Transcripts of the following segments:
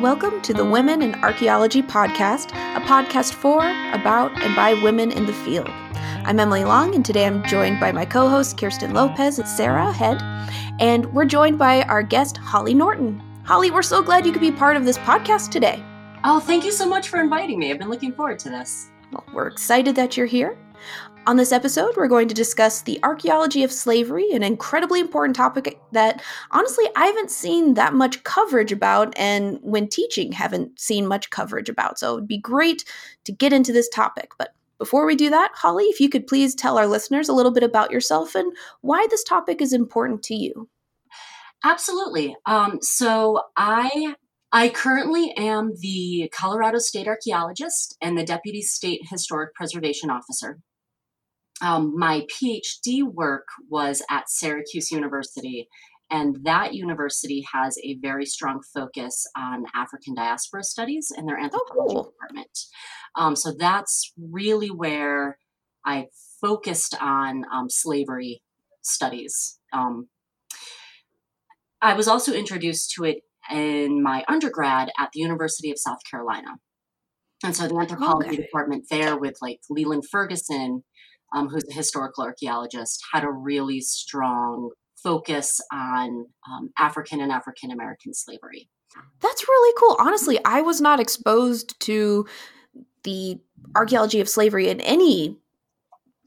Welcome to the Women in Archaeology podcast, a podcast for, about, and by women in the field. I'm Emily Long, and today I'm joined by my co hosts Kirsten Lopez and Sarah Head, and we're joined by our guest Holly Norton. Holly, we're so glad you could be part of this podcast today. Oh, thank you so much for inviting me. I've been looking forward to this. Well, we're excited that you're here. On this episode, we're going to discuss the archaeology of slavery, an incredibly important topic that honestly I haven't seen that much coverage about, and when teaching, haven't seen much coverage about. So it'd be great to get into this topic. But before we do that, Holly, if you could please tell our listeners a little bit about yourself and why this topic is important to you. Absolutely. Um, so I I currently am the Colorado State Archaeologist and the Deputy State Historic Preservation Officer um, my PhD work was at Syracuse University, and that university has a very strong focus on African diaspora studies in their oh, anthropology oh, cool. department. Um, so that's really where I focused on um, slavery studies. Um, I was also introduced to it in my undergrad at the University of South Carolina. And so the anthropology okay. department there with like Leland Ferguson um, who's a historical archaeologist, had a really strong focus on um, African and African American slavery. That's really cool. Honestly, I was not exposed to the archaeology of slavery in any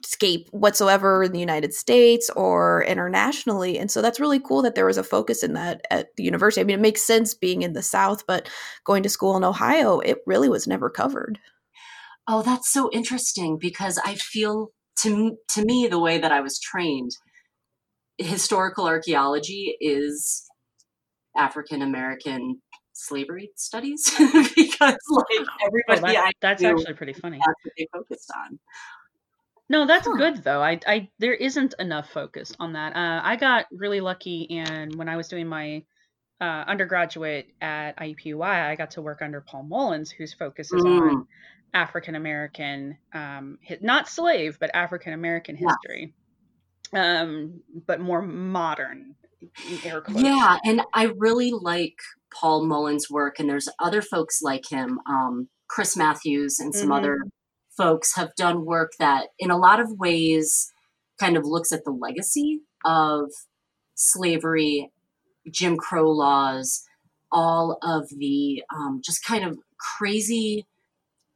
scape whatsoever in the United States or internationally. And so that's really cool that there was a focus in that at the university. I mean, it makes sense being in the South, but going to school in Ohio, it really was never covered. Oh, that's so interesting because I feel to to me the way that I was trained historical archaeology is African American slavery studies because like everybody oh, that, that's actually pretty funny. that's what they focused on. No that's huh. good though. I, I there isn't enough focus on that. Uh, i got really lucky and when i was doing my uh, undergraduate at IUPUI, I got to work under Paul Mullins, whose focus is mm. on African American, um, not slave, but African American history, yeah. um, but more modern. Yeah, and I really like Paul Mullins' work, and there's other folks like him. Um, Chris Matthews and some mm-hmm. other folks have done work that, in a lot of ways, kind of looks at the legacy of slavery, Jim Crow laws, all of the um, just kind of crazy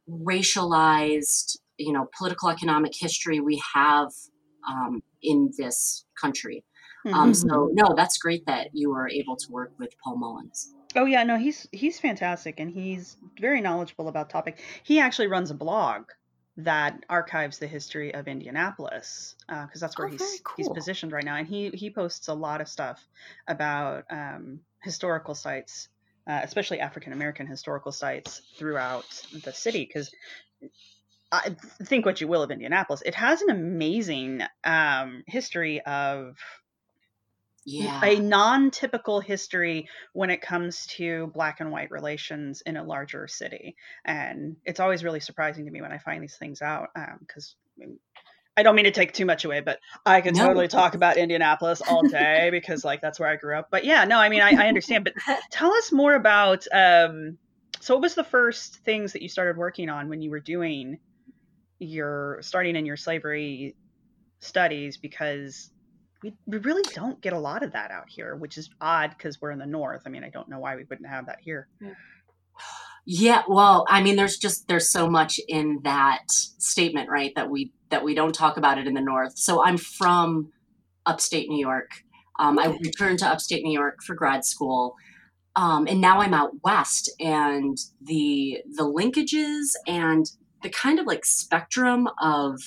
racialized, you know, political economic history we have um, in this country. Um, mm-hmm. Um, so no, that's great that you were able to work with Paul Mullins. Oh yeah, no, he's he's fantastic and he's very knowledgeable about topic. He actually runs a blog that archives the history of Indianapolis because uh, that's where oh, he's cool. he's positioned right now, and he he posts a lot of stuff about um, historical sites uh, especially African American historical sites throughout the city. Because I think what you will of Indianapolis, it has an amazing um, history of yeah. a non-typical history when it comes to black and white relations in a larger city and it's always really surprising to me when i find these things out because um, I don't mean to take too much away, but I can no. totally talk about Indianapolis all day because like that's where I grew up. But yeah, no, I mean I, I understand. But tell us more about um so what was the first things that you started working on when you were doing your starting in your slavery studies because we, we really don't get a lot of that out here, which is odd because we're in the north. I mean, I don't know why we wouldn't have that here. Yeah, well, I mean, there's just there's so much in that statement, right? That we that we don't talk about it in the North. So I'm from upstate New York. Um, I returned to upstate New York for grad school. Um, and now I'm out west, and the the linkages and the kind of like spectrum of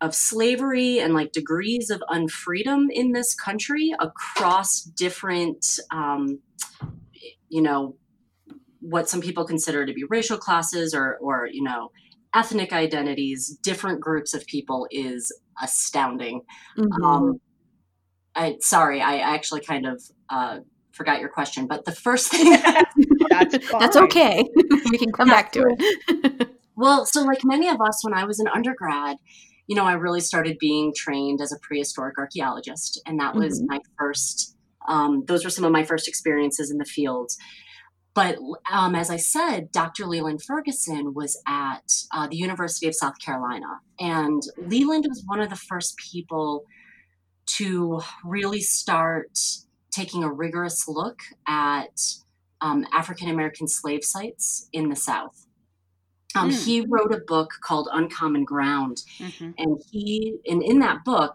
of slavery and like degrees of unfreedom in this country across different, um, you know, what some people consider to be racial classes or or you know ethnic identities, different groups of people is astounding. Mm-hmm. Um, I sorry, I actually kind of uh, forgot your question, but the first thing that's that's okay. we can come back to it. well, so like many of us, when I was an undergrad, you know, I really started being trained as a prehistoric archaeologist, and that was mm-hmm. my first. Um, those were some of my first experiences in the field. but um, as I said, Dr. Leland Ferguson was at uh, the University of South Carolina. And Leland was one of the first people to really start taking a rigorous look at um, African American slave sites in the South. Um, mm. He wrote a book called Uncommon Ground, mm-hmm. and he and in that book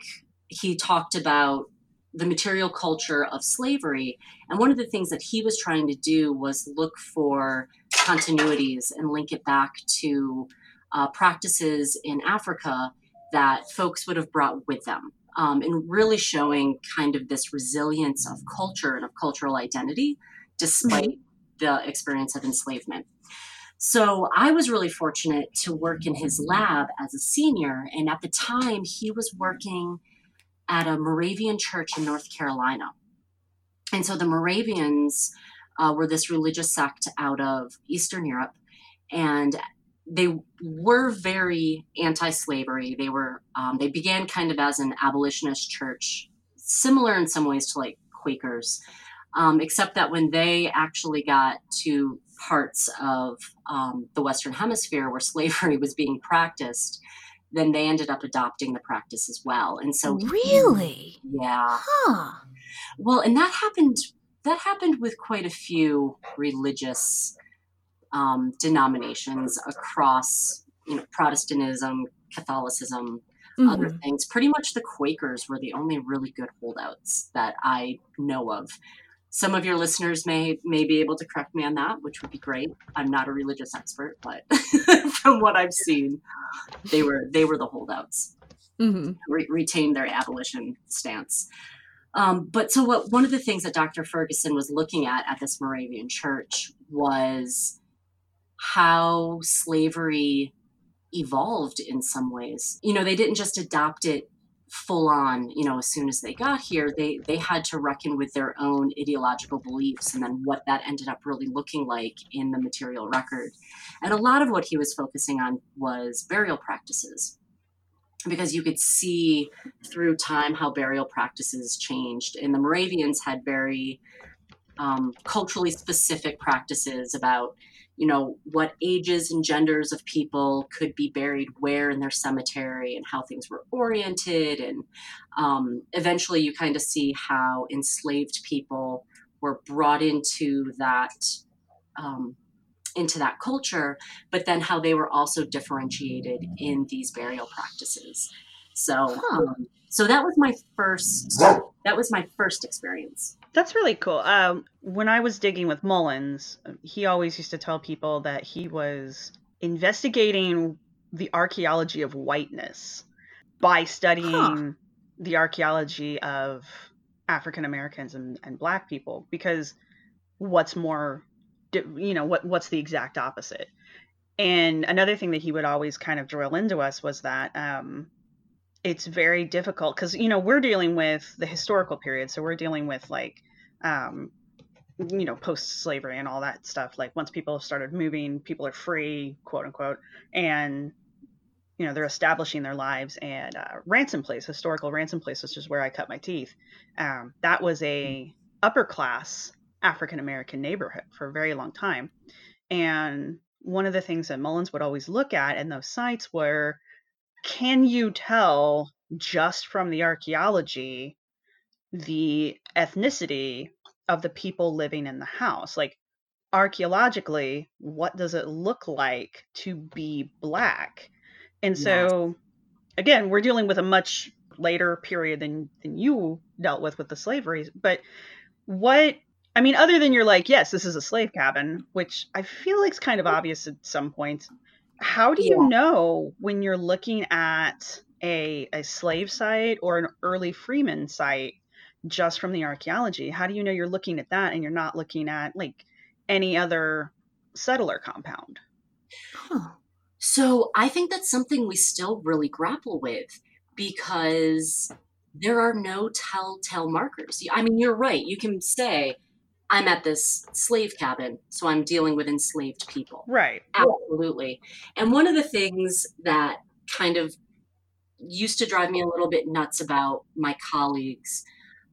he talked about the material culture of slavery. And one of the things that he was trying to do was look for continuities and link it back to uh, practices in Africa that folks would have brought with them. Um, and really showing kind of this resilience of culture and of cultural identity despite mm-hmm. the experience of enslavement. So I was really fortunate to work in his lab as a senior. And at the time, he was working at a Moravian church in North Carolina. And so the Moravians uh, were this religious sect out of Eastern Europe, and they were very anti-slavery. They were um, they began kind of as an abolitionist church, similar in some ways to like Quakers, um, except that when they actually got to parts of um, the Western Hemisphere where slavery was being practiced, then they ended up adopting the practice as well. And so Really? Yeah. Huh. Well, and that happened that happened with quite a few religious um, denominations across you know Protestantism, Catholicism, mm-hmm. other things. Pretty much the Quakers were the only really good holdouts that I know of some of your listeners may may be able to correct me on that, which would be great. I'm not a religious expert, but from what I've seen, they were they were the holdouts, mm-hmm. Re- retained their abolition stance. Um, but so what one of the things that Dr. Ferguson was looking at at this Moravian church was how slavery evolved in some ways. You know, they didn't just adopt it full on you know as soon as they got here they they had to reckon with their own ideological beliefs and then what that ended up really looking like in the material record. And a lot of what he was focusing on was burial practices. Because you could see through time how burial practices changed. And the moravians had very um, culturally specific practices about you know what ages and genders of people could be buried where in their cemetery and how things were oriented. And um, eventually you kind of see how enslaved people were brought into that um, into that culture but then how they were also differentiated in these burial practices. So um, so that was my first that was my first experience that's really cool. Um, when I was digging with Mullins, he always used to tell people that he was investigating the archaeology of whiteness by studying huh. the archaeology of African Americans and, and Black people. Because what's more, you know, what what's the exact opposite? And another thing that he would always kind of drill into us was that um, it's very difficult because you know we're dealing with the historical period so we're dealing with like um you know post slavery and all that stuff like once people have started moving people are free quote unquote and you know they're establishing their lives and uh, ransom place historical ransom place which is where i cut my teeth. Um, that was a upper class african american neighborhood for a very long time. And one of the things that mullins would always look at in those sites were can you tell just from the archaeology the ethnicity of the people living in the house? Like, archaeologically, what does it look like to be black? And so, yes. again, we're dealing with a much later period than than you dealt with with the slavery. But what I mean, other than you're like, yes, this is a slave cabin, which I feel like is kind of obvious at some points how do you yeah. know when you're looking at a, a slave site or an early freeman site just from the archaeology? How do you know you're looking at that and you're not looking at like any other settler compound? Huh. So I think that's something we still really grapple with because there are no telltale markers. I mean, you're right. You can say, I'm at this slave cabin, so I'm dealing with enslaved people. Right. Absolutely. And one of the things that kind of used to drive me a little bit nuts about my colleagues,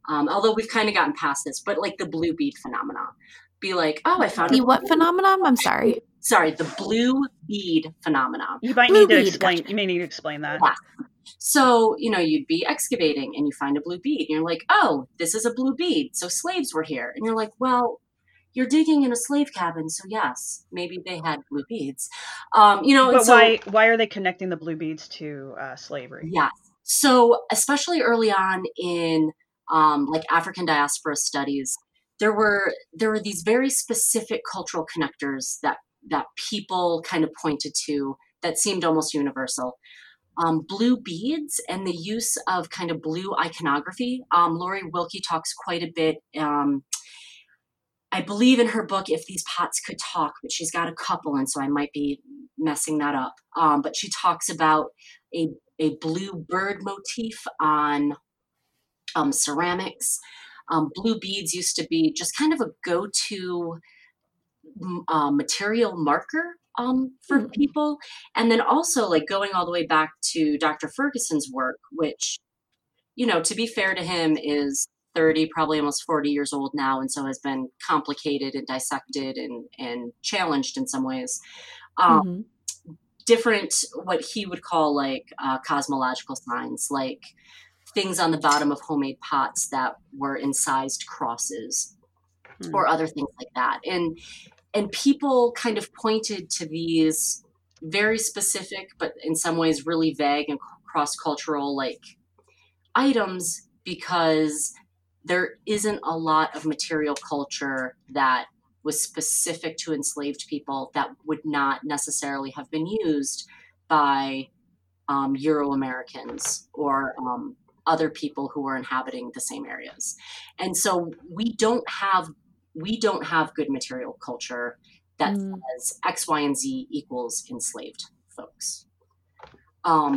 um, although we've kind of gotten past this, but like the blue bead phenomena. Be like, "Oh, I found the what phenomenon?" I'm sorry. Sorry, the blue bead phenomenon. You might Blue need to bead, explain. gotcha. You may need to explain that. Yeah. So, you know, you'd be excavating and you find a blue bead. And you're like, oh, this is a blue bead. So slaves were here. And you're like, well, you're digging in a slave cabin. So, yes, maybe they had blue beads. Um, you know, and But so, why why are they connecting the blue beads to uh, slavery? Yeah. So, especially early on in um, like African diaspora studies, there were there were these very specific cultural connectors that that people kind of pointed to that seemed almost universal. Um, blue beads and the use of kind of blue iconography. Um, Laurie Wilkie talks quite a bit. Um, I believe in her book, If These Pots Could Talk, but she's got a couple, and so I might be messing that up. Um, but she talks about a, a blue bird motif on um, ceramics. Um, blue beads used to be just kind of a go to uh, material marker um, for Hmm. people. And then also, like going all the way back to Dr. Ferguson's work, which, you know, to be fair to him, is 30, probably almost 40 years old now, and so has been complicated and dissected and, and challenged in some ways. Um, Mhm. different what he would call like uh, cosmological signs like things on the bottom of homemade pots that were incised crosses Hmm. or other things like that and and people kind of pointed to these very specific but in some ways really vague and cross-cultural like items because there isn't a lot of material culture that was specific to enslaved people that would not necessarily have been used by um, Euro Americans or um, other people who are inhabiting the same areas. And so we don't have we don't have good material culture that Mm. says X, Y, and Z equals enslaved folks. Um,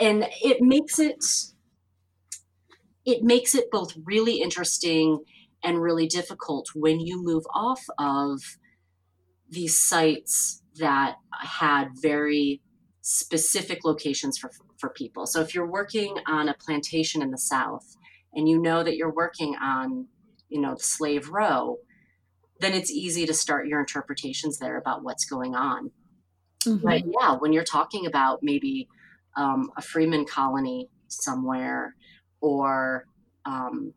and it makes it it makes it both really interesting and really difficult when you move off of these sites that had very specific locations for, for people. So if you're working on a plantation in the South and you know that you're working on, you know, the slave row, then it's easy to start your interpretations there about what's going on. Mhm. But yeah, when you're talking about maybe um, a Freeman colony somewhere, or um,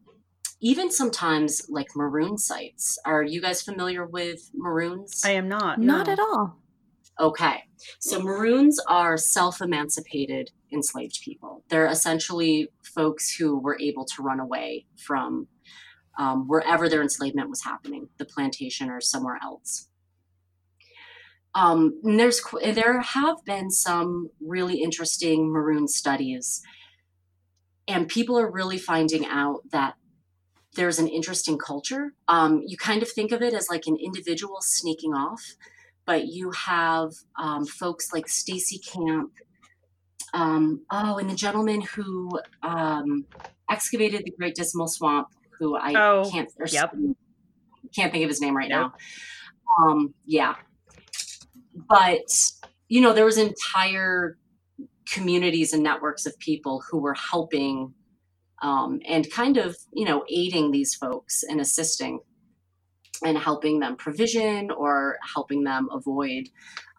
even sometimes like maroon sites. Are you guys familiar with maroons? I am not. Not no. at all. Okay. So maroons are self emancipated enslaved people. They're essentially folks who were able to run away from um, wherever their enslavement was happening, the plantation or somewhere else. Um, there's there have been some really interesting maroon studies, and people are really finding out that there's an interesting culture. Um, you kind of think of it as like an individual sneaking off, but you have um, folks like Stacy Camp. Um, oh, and the gentleman who um, excavated the Great Dismal Swamp, who I Oh, can't yep. can't think of his name right Nope. now. Um, yeah, but you know there was entire communities and networks of people who were helping um, and kind of you know aiding these folks and assisting and helping them provision or helping them avoid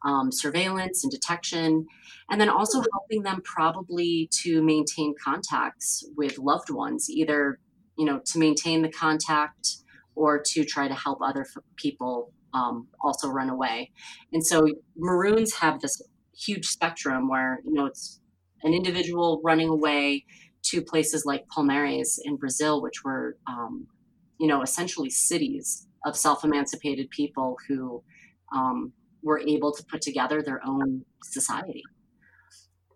um, surveillance and detection and then also helping them probably to maintain contacts with loved ones either you know to maintain the contact or to try to help other f- people um, also run away and so maroons have this huge spectrum where you know it's an individual running away to places like Palmares in Brazil, which were, um, you know, essentially cities of self-emancipated people who um, were able to put together their own society.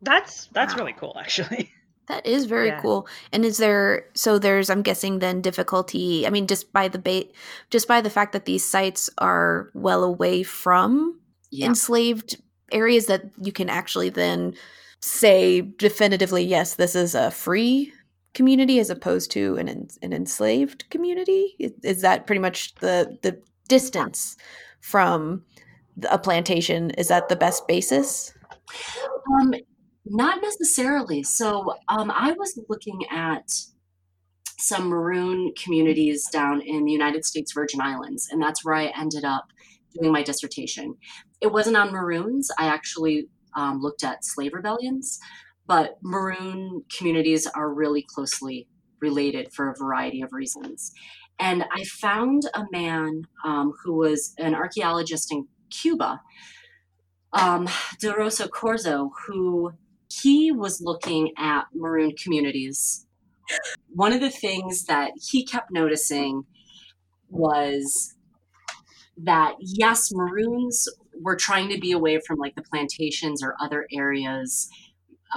That's that's Wow. really cool, actually. That is very Yeah. cool. And is there so there's I'm guessing then difficulty. I mean just by the ba- just by the fact that these sites are well away from Yeah, enslaved areas that you can actually then say definitively yes this is a free community as opposed to an an enslaved community is, is that pretty much the the distance from a plantation is that the best basis um, not necessarily. So um, I was looking at some maroon communities down in the United States Virgin Islands, and that's where I ended up doing my dissertation. It wasn't on maroons. I actually um, looked at slave rebellions, but maroon communities are really closely related for a variety of reasons. And I found a man um, who was an archaeologist in Cuba, um, Corzo, who he was looking at maroon communities. One of the things that he kept noticing was that yes, maroons were trying to be away from like the plantations or other areas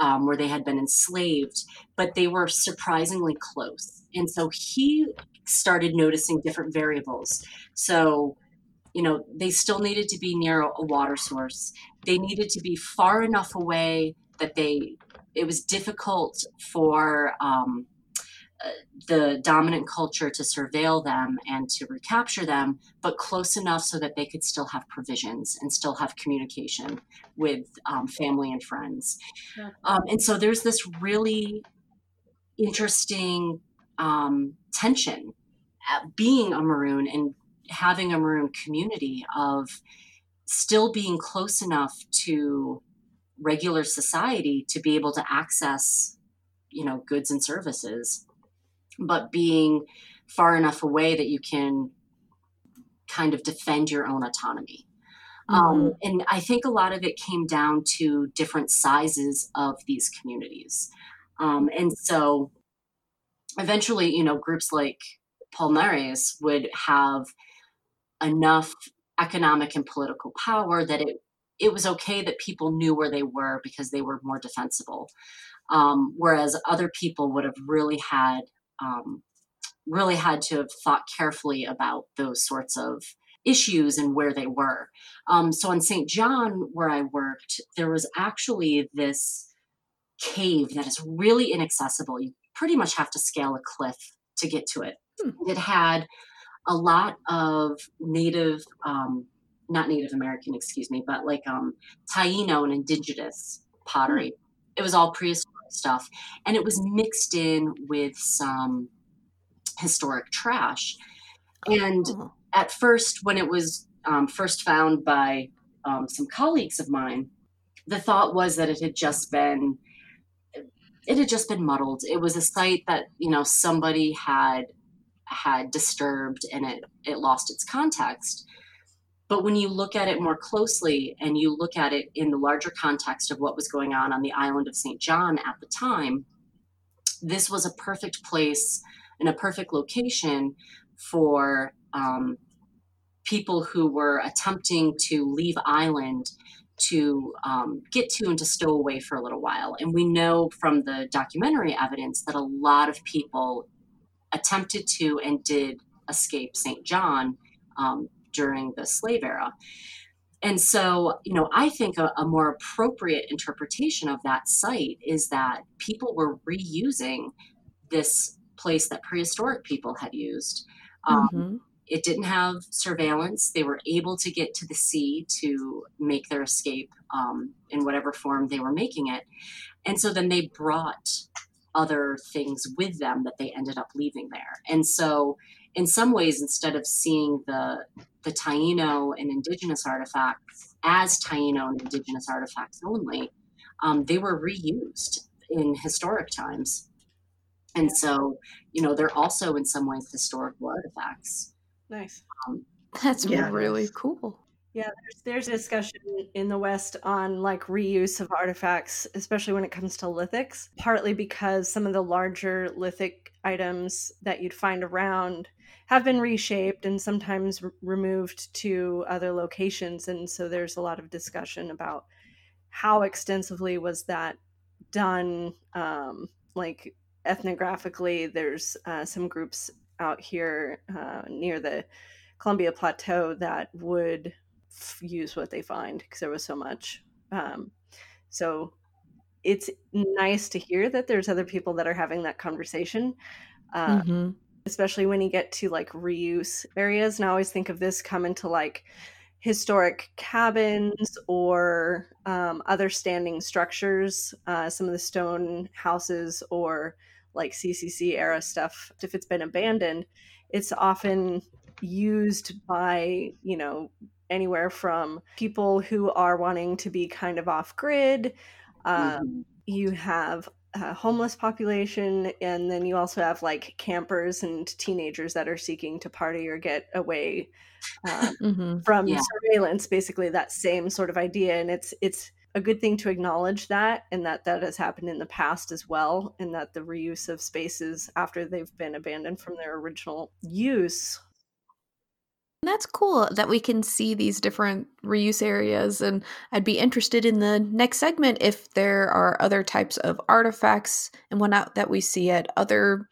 um, where they had been enslaved, but they were surprisingly close. And so he started noticing different variables. So, you know, they still needed to be near a water source. They needed to be far enough away that they it was difficult for um, the dominant culture to surveil them and to recapture them, but close enough so that they could still have provisions and still have communication with um, family and friends. Um, and so there's this really interesting um, tension being a Maroon and having a Maroon community of still being close enough to regular society to be able to access you know goods and services but being far enough away that you can kind of defend your own autonomy. Um, mm-hmm. Um, and I think a lot of it came down to different sizes of these communities. Um, and so eventually, you know, groups like Palmares would have enough economic and political power that it it was okay that people knew where they were because they were more defensible. Um, whereas other people would have really had um, really had to have thought carefully about those sorts of issues and where they were. Um, so in St. John, where I worked, there was actually this cave that is really inaccessible. You pretty much have to scale a cliff to get to it. Hmm. It had a lot of native, um, not Native American, excuse me, but like um, Taino and indigenous pottery. Hmm. It was all prehistoric stuff. And it was mixed in with some historic trash. And oh. at first, when it was um, first found by um, some colleagues of mine, the thought was that it had just been it had just been muddled. It was a site that you know somebody had had disturbed and it it lost its context. But when you look at it more closely and you look at it in the larger context of what was going on on the island of St. John at the time, this was a perfect place and a perfect location for um, people who were attempting to leave island to um, get to and to stow away for a little while. And we know from the documentary evidence that a lot of people attempted to and did escape St. John um, during the slave era. And so, you know, I think a, a, more appropriate interpretation of that site is that people were reusing this place that prehistoric people had used. Um, mm-hmm. It didn't have surveillance. They were able to get to the sea to make their escape um, in whatever form they were making it. And so then they brought other things with them that they ended up leaving there. And so, in some ways, instead of seeing the the Taino and indigenous artifacts as Taino and indigenous artifacts only, um, they were reused in historic times. And so, you know, they're also in some ways historical artifacts. Nice. Um, That's yeah, really cool. Yeah, there's, there's discussion in the West on like reuse of artifacts, especially when it comes to lithics, partly because some of the larger lithic items that you'd find around have been reshaped and sometimes r- removed to other locations. And so there's a lot of discussion about how extensively was that done. Um, like ethnographically, there's uh, some groups out here uh, near the Columbia Plateau that would use what they find because there was so much. Um, so it's nice to hear that there's other people that are having that conversation, uh, mm-hmm. Especially when you get to like reuse areas. And I always think of this coming to like historic cabins or um, other standing structures, uh, some of the stone houses or like CCC era stuff, if it's been abandoned, it's often used by, you know, anywhere from people who are wanting to be kind of off grid. Um, mm-hmm. You have a homeless population, and then you also have like campers and teenagers that are seeking to party or get away uh, mm-hmm. from yeah. surveillance. Basically, that same sort of idea, and it's it's a good thing to acknowledge that and that that has happened in the past as well and that the reuse of spaces after they've been abandoned from their original use that's cool that we can see these different reuse areas. And I'd be interested in the next segment if there are other types of artifacts and whatnot that we see at other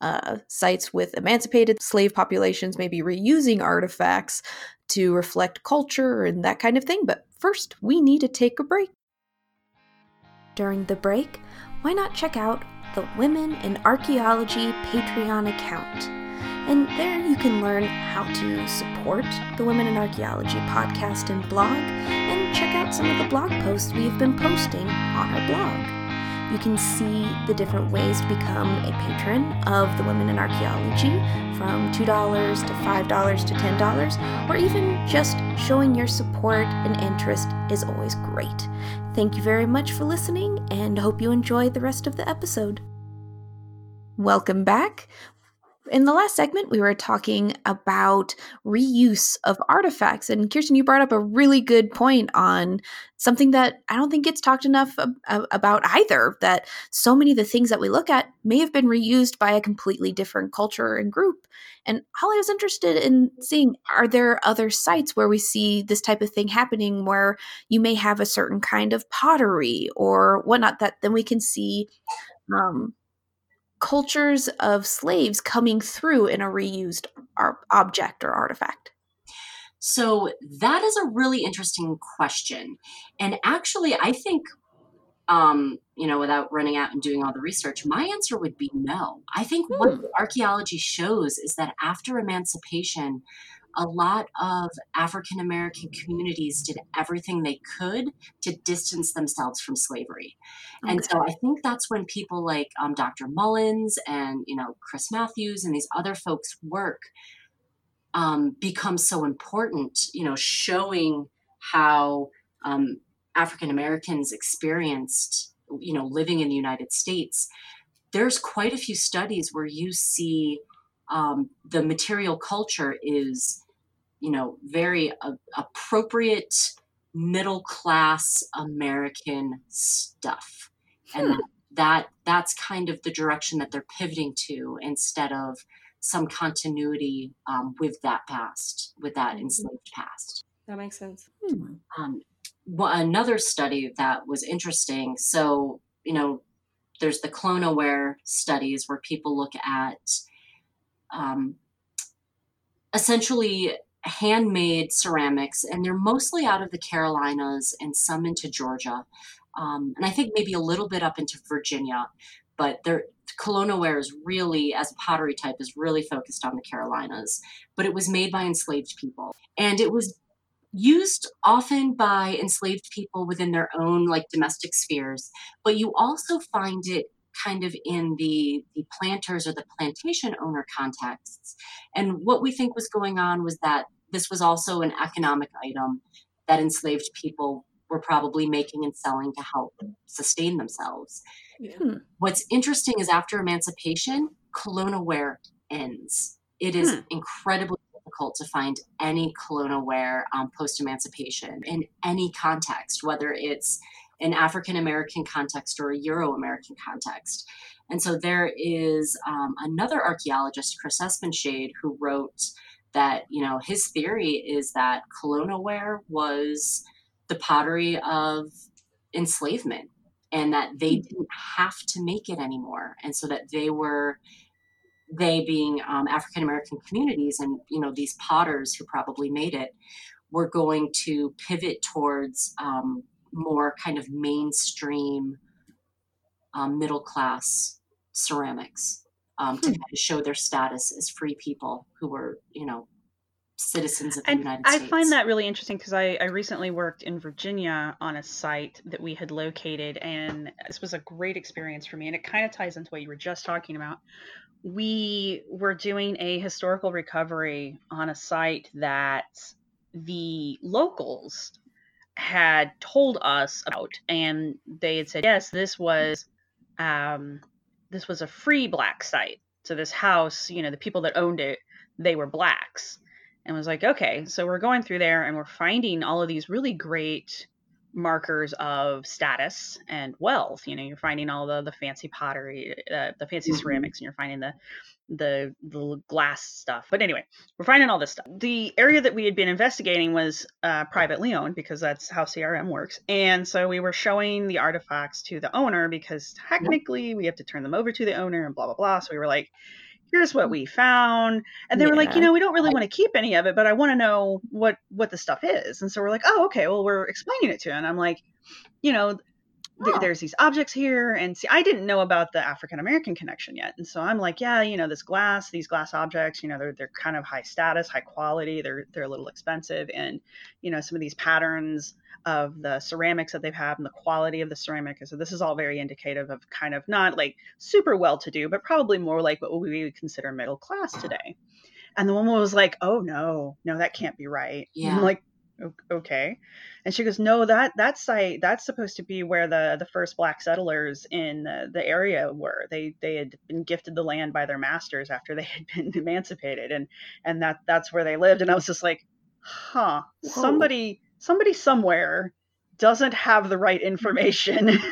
uh, sites with emancipated slave populations, maybe reusing artifacts to reflect culture and that kind of thing. But first, we need to take a break. During the break, why not check out the Women in Archaeology Patreon account? And there you can learn how to support the Women in Archaeology podcast and blog, and check out some of the blog posts we've been posting on our blog. You can see the different ways to become a patron of the Women in Archaeology from $2 to $5 to $10, or even just showing your support and interest is always great. Thank you very much for listening and hope you enjoy the rest of the episode. Welcome back in the last segment, we were talking about reuse of artifacts. And Kirsten, you brought up a really good point on something that I don't think gets talked enough about either that so many of the things that we look at may have been reused by a completely different culture and group. And Holly was interested in seeing are there other sites where we see this type of thing happening where you may have a certain kind of pottery or whatnot that then we can see um, cultures of slaves coming through in a reused ar- object or artifact? So that is a really interesting question. And actually, I think, um, you know, without running out and doing all the research, my answer would be no. I think hmm. what archaeology shows is that after emancipation, a lot of African American communities did everything they could to distance themselves from slavery. Okay. And so I think that's when people like um, Dr. Mullins and, you know, Chris Matthews and these other folks' work um, becomes so important, you know, showing how um, African Americans experienced, you know, living in the United States. There's quite a few studies where you see um, the material culture is, you know, very uh, appropriate middle class American stuff, hmm. and that, that that's kind of the direction that they're pivoting to instead of some continuity um, with that past, with that mm-hmm. enslaved past. That makes sense. Hmm. Um, well, another study that was interesting. So, you know, there's the colonoware studies where people look at um, essentially handmade ceramics, and they're mostly out of the Carolinas and some into Georgia, um, and I think maybe a little bit up into Virginia. But their colonoware is really, as a pottery type, is really focused on the Carolinas. But it was made by enslaved people, and it was used often by enslaved people within their own like domestic spheres. But you also find it kind of in the the planters or the plantation owner contexts. And what we think was going on was that this was also an economic item that enslaved people were probably making and selling to help sustain themselves. Yeah. Hmm. What's interesting is after emancipation, colonoware ends. It is hmm. incredibly difficult to find any colonoware um, post emancipation in any context, whether it's an African American context or a Euro American context. And so there is um, another archaeologist, Chris Espenshade, who wrote that, you know, his theory is that colonoware was the pottery of enslavement and that they hmm. didn't have to make it anymore. And so that they were they being um, African American communities and you know these potters who probably made it were going to pivot towards um, more kind of mainstream um, middle class ceramics um, to hmm. kind of show their status as free people who were, you know, citizens of the And United I States. I find that really interesting because I, I recently worked in Virginia on a site that we had located, and this was a great experience for me. And it kind of ties into what you were just talking about. We were doing a historical recovery on a site that the locals had told us about, and they had said, yes, this was um, this was a free black site. So this house, you know, the people that owned it, they were blacks and was like, okay, so we're going through there and we're finding all of these really great markers of status and wealth. You know, you're finding all the the fancy pottery, uh, the fancy Mhm. ceramics, and you're finding the the the glass stuff. But anyway, we're finding all this stuff. The area that we had been investigating was uh, privately owned because that's how CRM works. And so we were showing the artifacts to the owner because technically we have to turn them over to the owner and blah blah blah. So we were like, here's what we found and they were like you know we don't really want to keep any of it but i want to know what what the stuff is and so we're like oh okay well we're explaining it to him and i'm like you know th- Oh. there's these objects here and see i didn't know about the african american connection yet and so i'm like yeah you know this glass these glass objects you know they're, they're kind of high status high quality they're they're a little expensive and you know some of these patterns of the ceramics that they've had and the quality of the ceramic so this is all very indicative of kind of not like super well to do but probably more like what we would consider middle class today and the woman was like oh no no that can't be right Yeah. i'm like "O- okay. And she goes no that that site that's supposed to be where the the first black settlers in the, the area were. They they had been gifted the land by their masters after they had been emancipated and and that that's where they lived. And i was just like huh. Whoa. somebody somebody somewhere doesn't have the right information.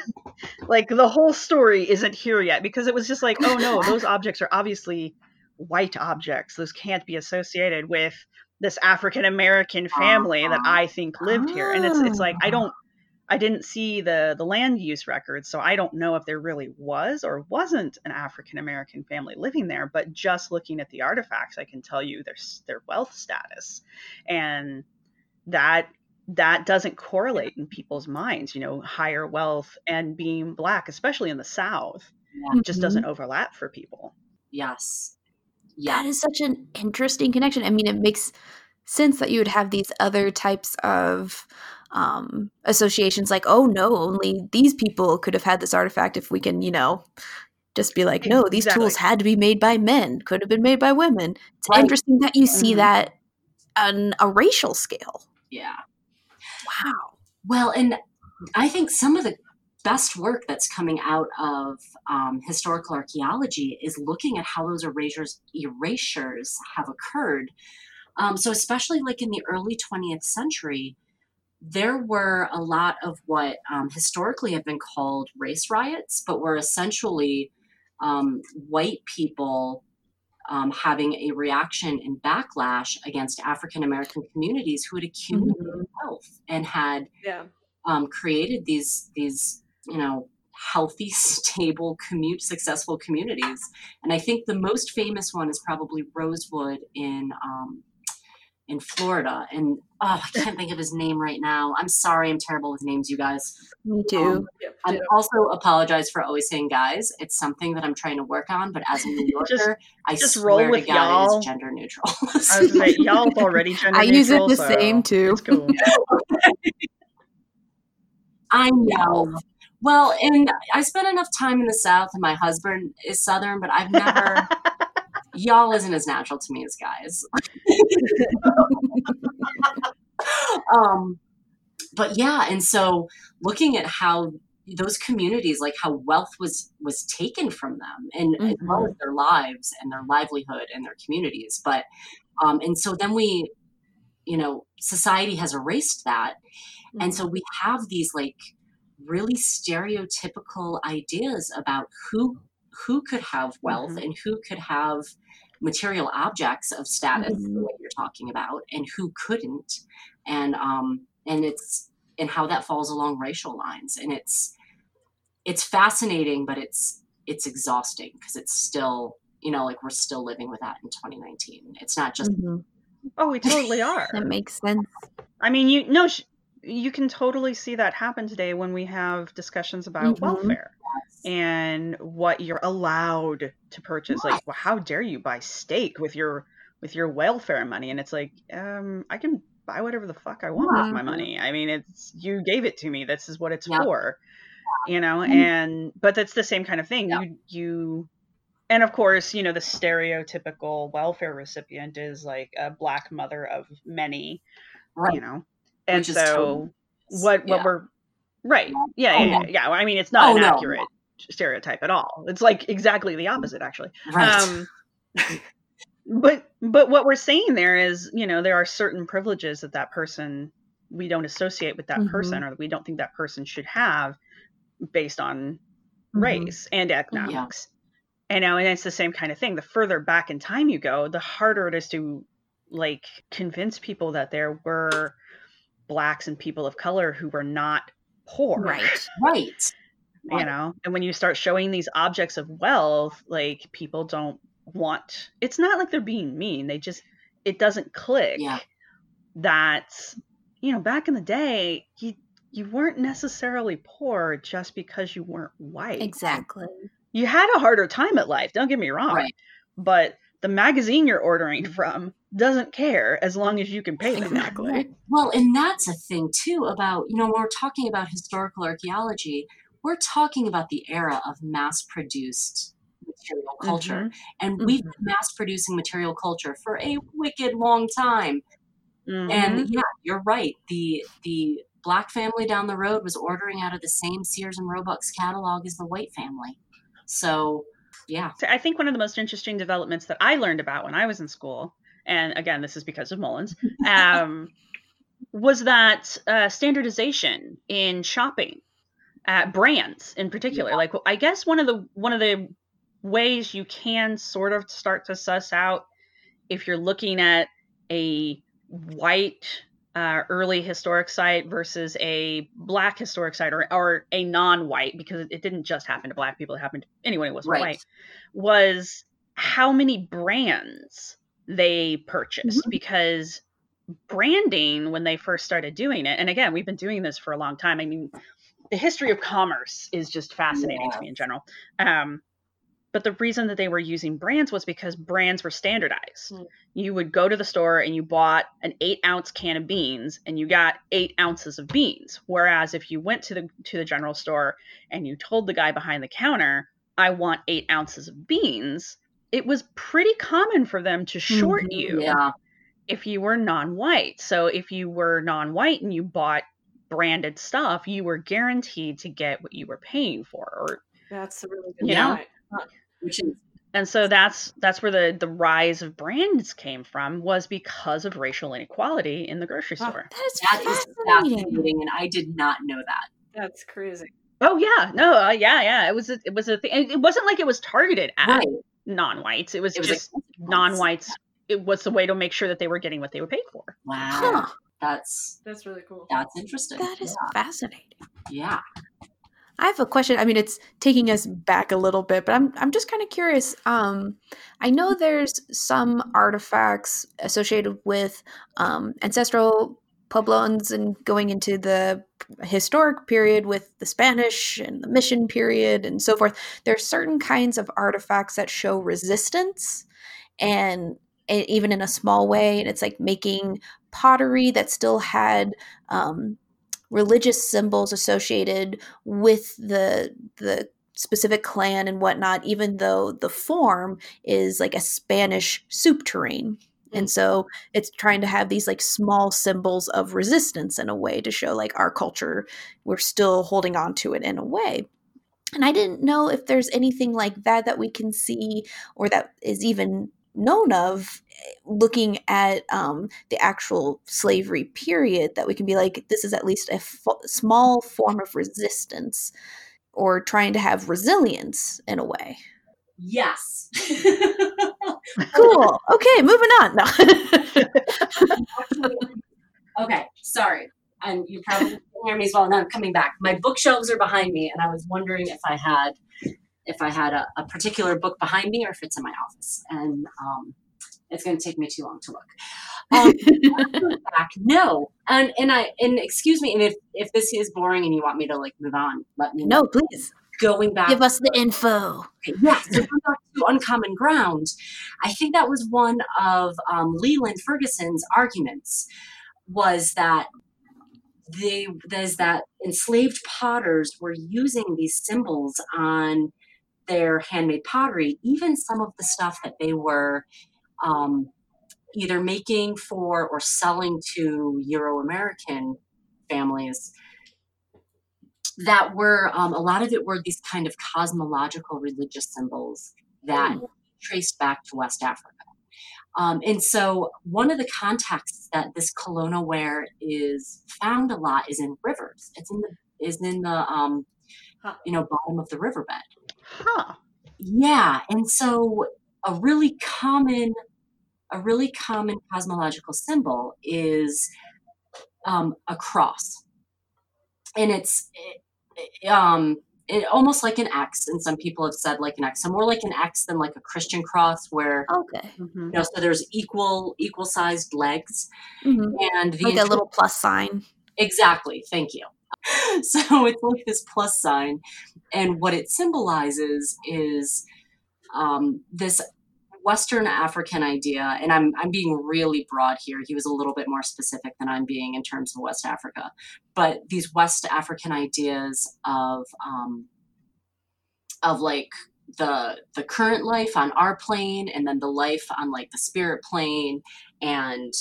Like the whole story isn't here yet because it was just like oh no those objects are obviously white objects. Those can't be associated with this african american family that i think lived here and it's it's like i ah. don't i didn't see the the land use records so i don't know if there really was or wasn't an african american family living there but just looking at the artifacts i can tell you their their wealth status and that that doesn't correlate in people's minds you know higher wealth and being black especially in the south Yeah. just doesn't mm-hmm. overlap for people. Yes. That Yeah. is such an interesting connection. I mean, it makes sense that you would have these other types of um, associations, like, oh no, only these people could have had this artifact. If we can, you know, just be like, no, these Exactly. tools had to be made by men, could have been made by women. It's Right. interesting that you see Mhm. that on a racial scale. Yeah. Wow. Well, and I think some of the best work that's coming out of um, historical archaeology is looking at how those erasures erasures have occurred. Um, so, especially like in the early 20th century, there were a lot of what um, historically have been called race riots, but were essentially um, white people um, having a reaction and backlash against African American communities who had accumulated wealth and had Yeah. um, created these these you know healthy stable commute successful communities and i think the most famous one is probably rosewood in um, in florida and oh i can't think of his name right now i'm sorry i'm terrible with names you guys Me too. Um, Yep. i also apologize for always saying guys it's something that i'm trying to work on but as a new yorker Just- i just swear roll to with god y'all. it is gender neutral I was like, y'all already gender I use it the so same too. It's cool. I know. Well, and I spent enough time in the South, and my husband is Southern, but I've never. y'all isn't as natural to me as guys. um, but yeah, and so looking at how those communities, like how wealth was was taken from them, and as well as their lives and their livelihood and their communities, but um, and so then we, you know, society has erased that, and so we have these like really stereotypical ideas about who who could have wealth Mhm. and who could have material objects of status the Mhm. way you're talking about and who couldn't and um and it's and how that falls along racial lines and it's it's fascinating but it's it's exhausting because it's still you know like we're still living with that in 2019 it's not just Mhm. Oh, we totally are. That makes sense. I mean, you know sh- you can totally see that happen today when we have discussions about Mhm. welfare and what you're allowed to purchase. Like, well, how dare you buy steak with your with your welfare money and it's like um i can buy whatever the fuck i want with my money i mean it's you gave it to me this is what it's Yeah. for you know Mhm. and but that's the same kind of thing Yeah. you you and of course you know the stereotypical welfare recipient is like a black mother of many Right. you know and so totally- what what yeah. we're right yeah Oh, yeah, no. yeah, yeah. i mean it's not Oh, an no, accurate stereotype at all it's like exactly the opposite actually Right. um but but what we're saying there is you know there are certain privileges that that person we don't associate with that Mhm. person or that we don't think that person should have based on Mhm. race and economics you know and it's the same kind of thing the further back in time you go the harder it is to like convince people that there were blacks and people of color who were not poor Right. right. you Right. know and when you start showing these objects of wealth like people don't want it's not like they're being mean they just it doesn't click Yeah. that you know back in the day you you weren't necessarily poor just because you weren't white Exactly. you had a harder time at life don't get me wrong Right. but the magazine you're ordering from doesn't care as long as you can pay them Exactly. Well, and that's a thing too about, you know, when we're talking about historical archaeology, we're talking about the era of mass produced material culture. And we've been mass producing material culture for a wicked long time. Mhm. And yeah, you're right. The the black family down the road was ordering out of the same Sears and Roebuck's catalog as the white family. So yeah. So I think one of the most interesting developments that I learned about when I was in school, and again, this is because of Mullins, um, was that uh, standardization in shopping, uh, brands in particular. Like, I guess one of the one of the ways you can sort of start to suss out if you're looking at a white uh, early historic site versus a black historic site or, or a non-white because it didn't just happen to black people it happened to anyone who wasn't Right. white was how many brands they purchased because branding when they first started doing it and again we've been doing this for a long time i mean the history of commerce is just fascinating to me in general um, but the reason that they were using brands was because brands were standardized. Mm. you would go to the store and you bought an eight ounce can of beans and you got eight ounces of beans whereas if you went to the to the general store and you told the guy behind the counter i want eight ounces of beans it was pretty common for them to short Mhm. you Yeah. if you were non-white. So if you were non-white and you bought branded stuff, you were guaranteed to get what you were paying for. Or That's a really good You know? point. Which is and so that's that's where the the rise of brands came from was because of racial inequality in the grocery Huh. store. That is that is fascinating. fascinating and I did not know that. That's crazy. Oh yeah, no, uh, yeah, yeah. It was a, it was a thing. It it wasn't like it was targeted at Right. Non-whites. It was It was just like non-whites. It was a way to make sure that they were getting what they were paid for. Wow. Huh. That's That's really cool. that's interesting. That is fascinating. yeah. I have a question. I mean, it's taking us back a little bit, but I'm I'm just kind of curious. Um, I know there's some artifacts associated with um, ancestral Pueblans and going into the historic period with the Spanish and the mission period and so forth. There's certain kinds of artifacts that show resistance, and, and even in a small way, and it's like making pottery that still had um, religious symbols associated with the the specific clan and whatnot, even though the form is like a Spanish soup tureen. And so it's trying to have these like small symbols of resistance in a way to show like our culture, we're still holding on to it in a way. And I didn't know if there's anything like that that we can see or that is even known of eh, looking at um, the actual slavery period that we can be like, this is at least a small form of resistance or trying to have resilience in a way. Yes. Cool. Okay, moving on. No. okay, sorry. And you probably can't hear me as well. Now I'm coming back. My bookshelves are behind me, and I was wondering if I had if I had a, a particular book behind me or if it's in my office. And um, it's going to take me too long to look. Um, back, no. And and I and excuse me. And if if this is boring and you want me to like move on, let me know. no, please. Going back. Give us the info. Yeah, so going back to uncommon ground, I think that was one of um, Leland Ferguson's arguments was that they there's that enslaved potters were using these symbols on their handmade pottery, even some of the stuff that they were um, either making for or selling to Euro American families that were um, a lot of it were these kind of cosmological religious symbols that mm. traced back to West Africa. Um, and so, one of the contexts that this colonoware is found a lot is in rivers. It's in the is in the um, you know bottom of the riverbed. Huh. Yeah, and so a really common a really common cosmological symbol is um, a cross, and it's it, um, it, almost like an X, and some people have said like an X. So more like an X than like a Christian cross, where okay, mm-hmm. you know, so there's equal equal sized legs, mm-hmm. and the like inter- a little plus sign. Exactly. Thank you. so it's like this plus sign, and what it symbolizes is um, this Western African idea, and I'm, I'm being really broad here. He was a little bit more specific than I'm being in terms of West Africa. But these West African ideas of, um, of like the the current life on our plane and then the life on like the spirit plane and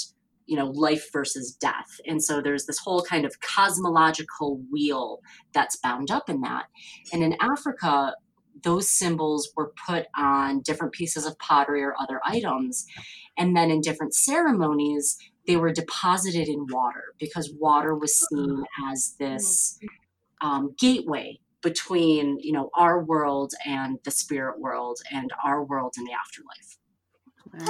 you know life versus death and so there's this whole kind of cosmological wheel that's bound up in that and in africa those symbols were put on different pieces of pottery or other items. And then in different ceremonies, they were deposited in water because water was seen as this um, gateway between you know our world and the spirit world and our world in the afterlife.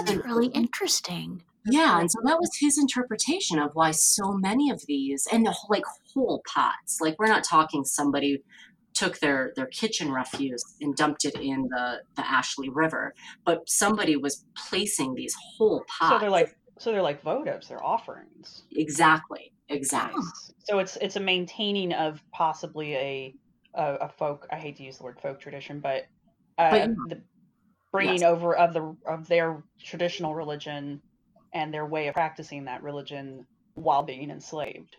That's really interesting. Yeah and so that was his interpretation of why so many of these and the like whole pots. Like we're not talking somebody took their their kitchen refuse and dumped it in the the Ashley River, but somebody was placing these whole pots. So they're like so they're like votives, they're offerings. Exactly. Exactly. Nice. So it's it's a maintaining of possibly a a, a folk. I hate to use the word folk tradition, but, uh, but the bringing yes. over of the of their traditional religion and their way of practicing that religion while being enslaved.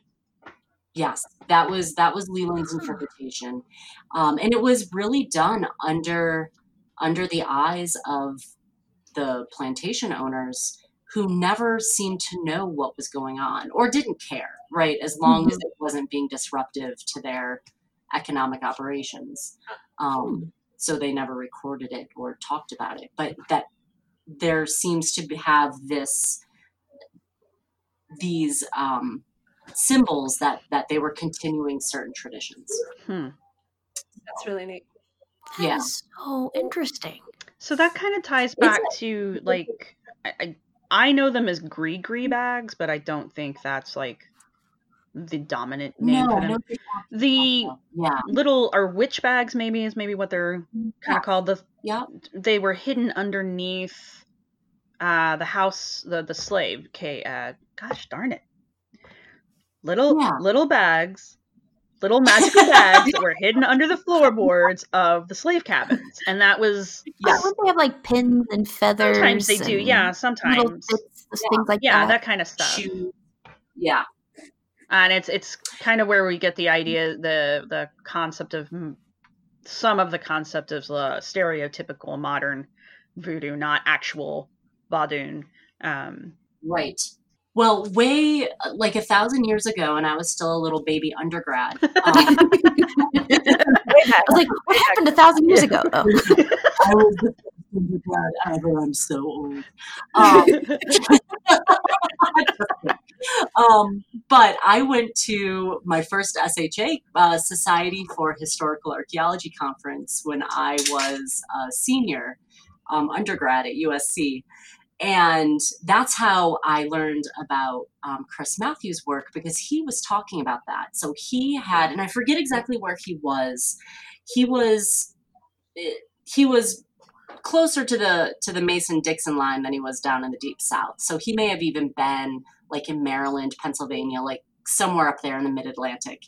Yes, that was that was Leland's interpretation, um, and it was really done under under the eyes of the plantation owners who never seemed to know what was going on or didn't care, right? As long mm-hmm. as it wasn't being disruptive to their economic operations. Um, so they never recorded it or talked about it. But that there seems to have this these um, symbols that that they were continuing certain traditions. Hmm. That's really neat. That yeah. so interesting. So that kind of ties back to like I, I know them as gris-gris bags, but I don't think that's like the dominant name no, for them. The yeah. little or witch bags maybe is maybe what they're kind of called. The yeah they were hidden underneath uh the house the the slave. Okay, uh gosh darn it little yeah. little bags little magical bags that were hidden under the floorboards of the slave cabins, and that was yeah. Don't they have like pins and feathers? Sometimes they do, yeah. Sometimes bits, yeah. things like yeah, that. that kind of stuff. Yeah, and it's it's kind of where we get the idea, the the concept of some of the concept of uh, stereotypical modern voodoo, not actual Vodun. Um, right. Well, way like a thousand years ago, and I was still a little baby undergrad. Um, I was like, what happened a thousand years ago? Oh. I was the undergrad ever. I'm so old. Um, um, but I went to my first SHA uh, Society for Historical Archaeology conference when I was a senior um, undergrad at USC. And that's how I learned about um, Chris Matthews' work because he was talking about that. So he had, and I forget exactly where he was. He was, eh, he was closer to the to the Mason Dixon line than he was down in the deep south. So he may have even been like in Maryland, Pennsylvania, like somewhere up there in the mid Atlantic.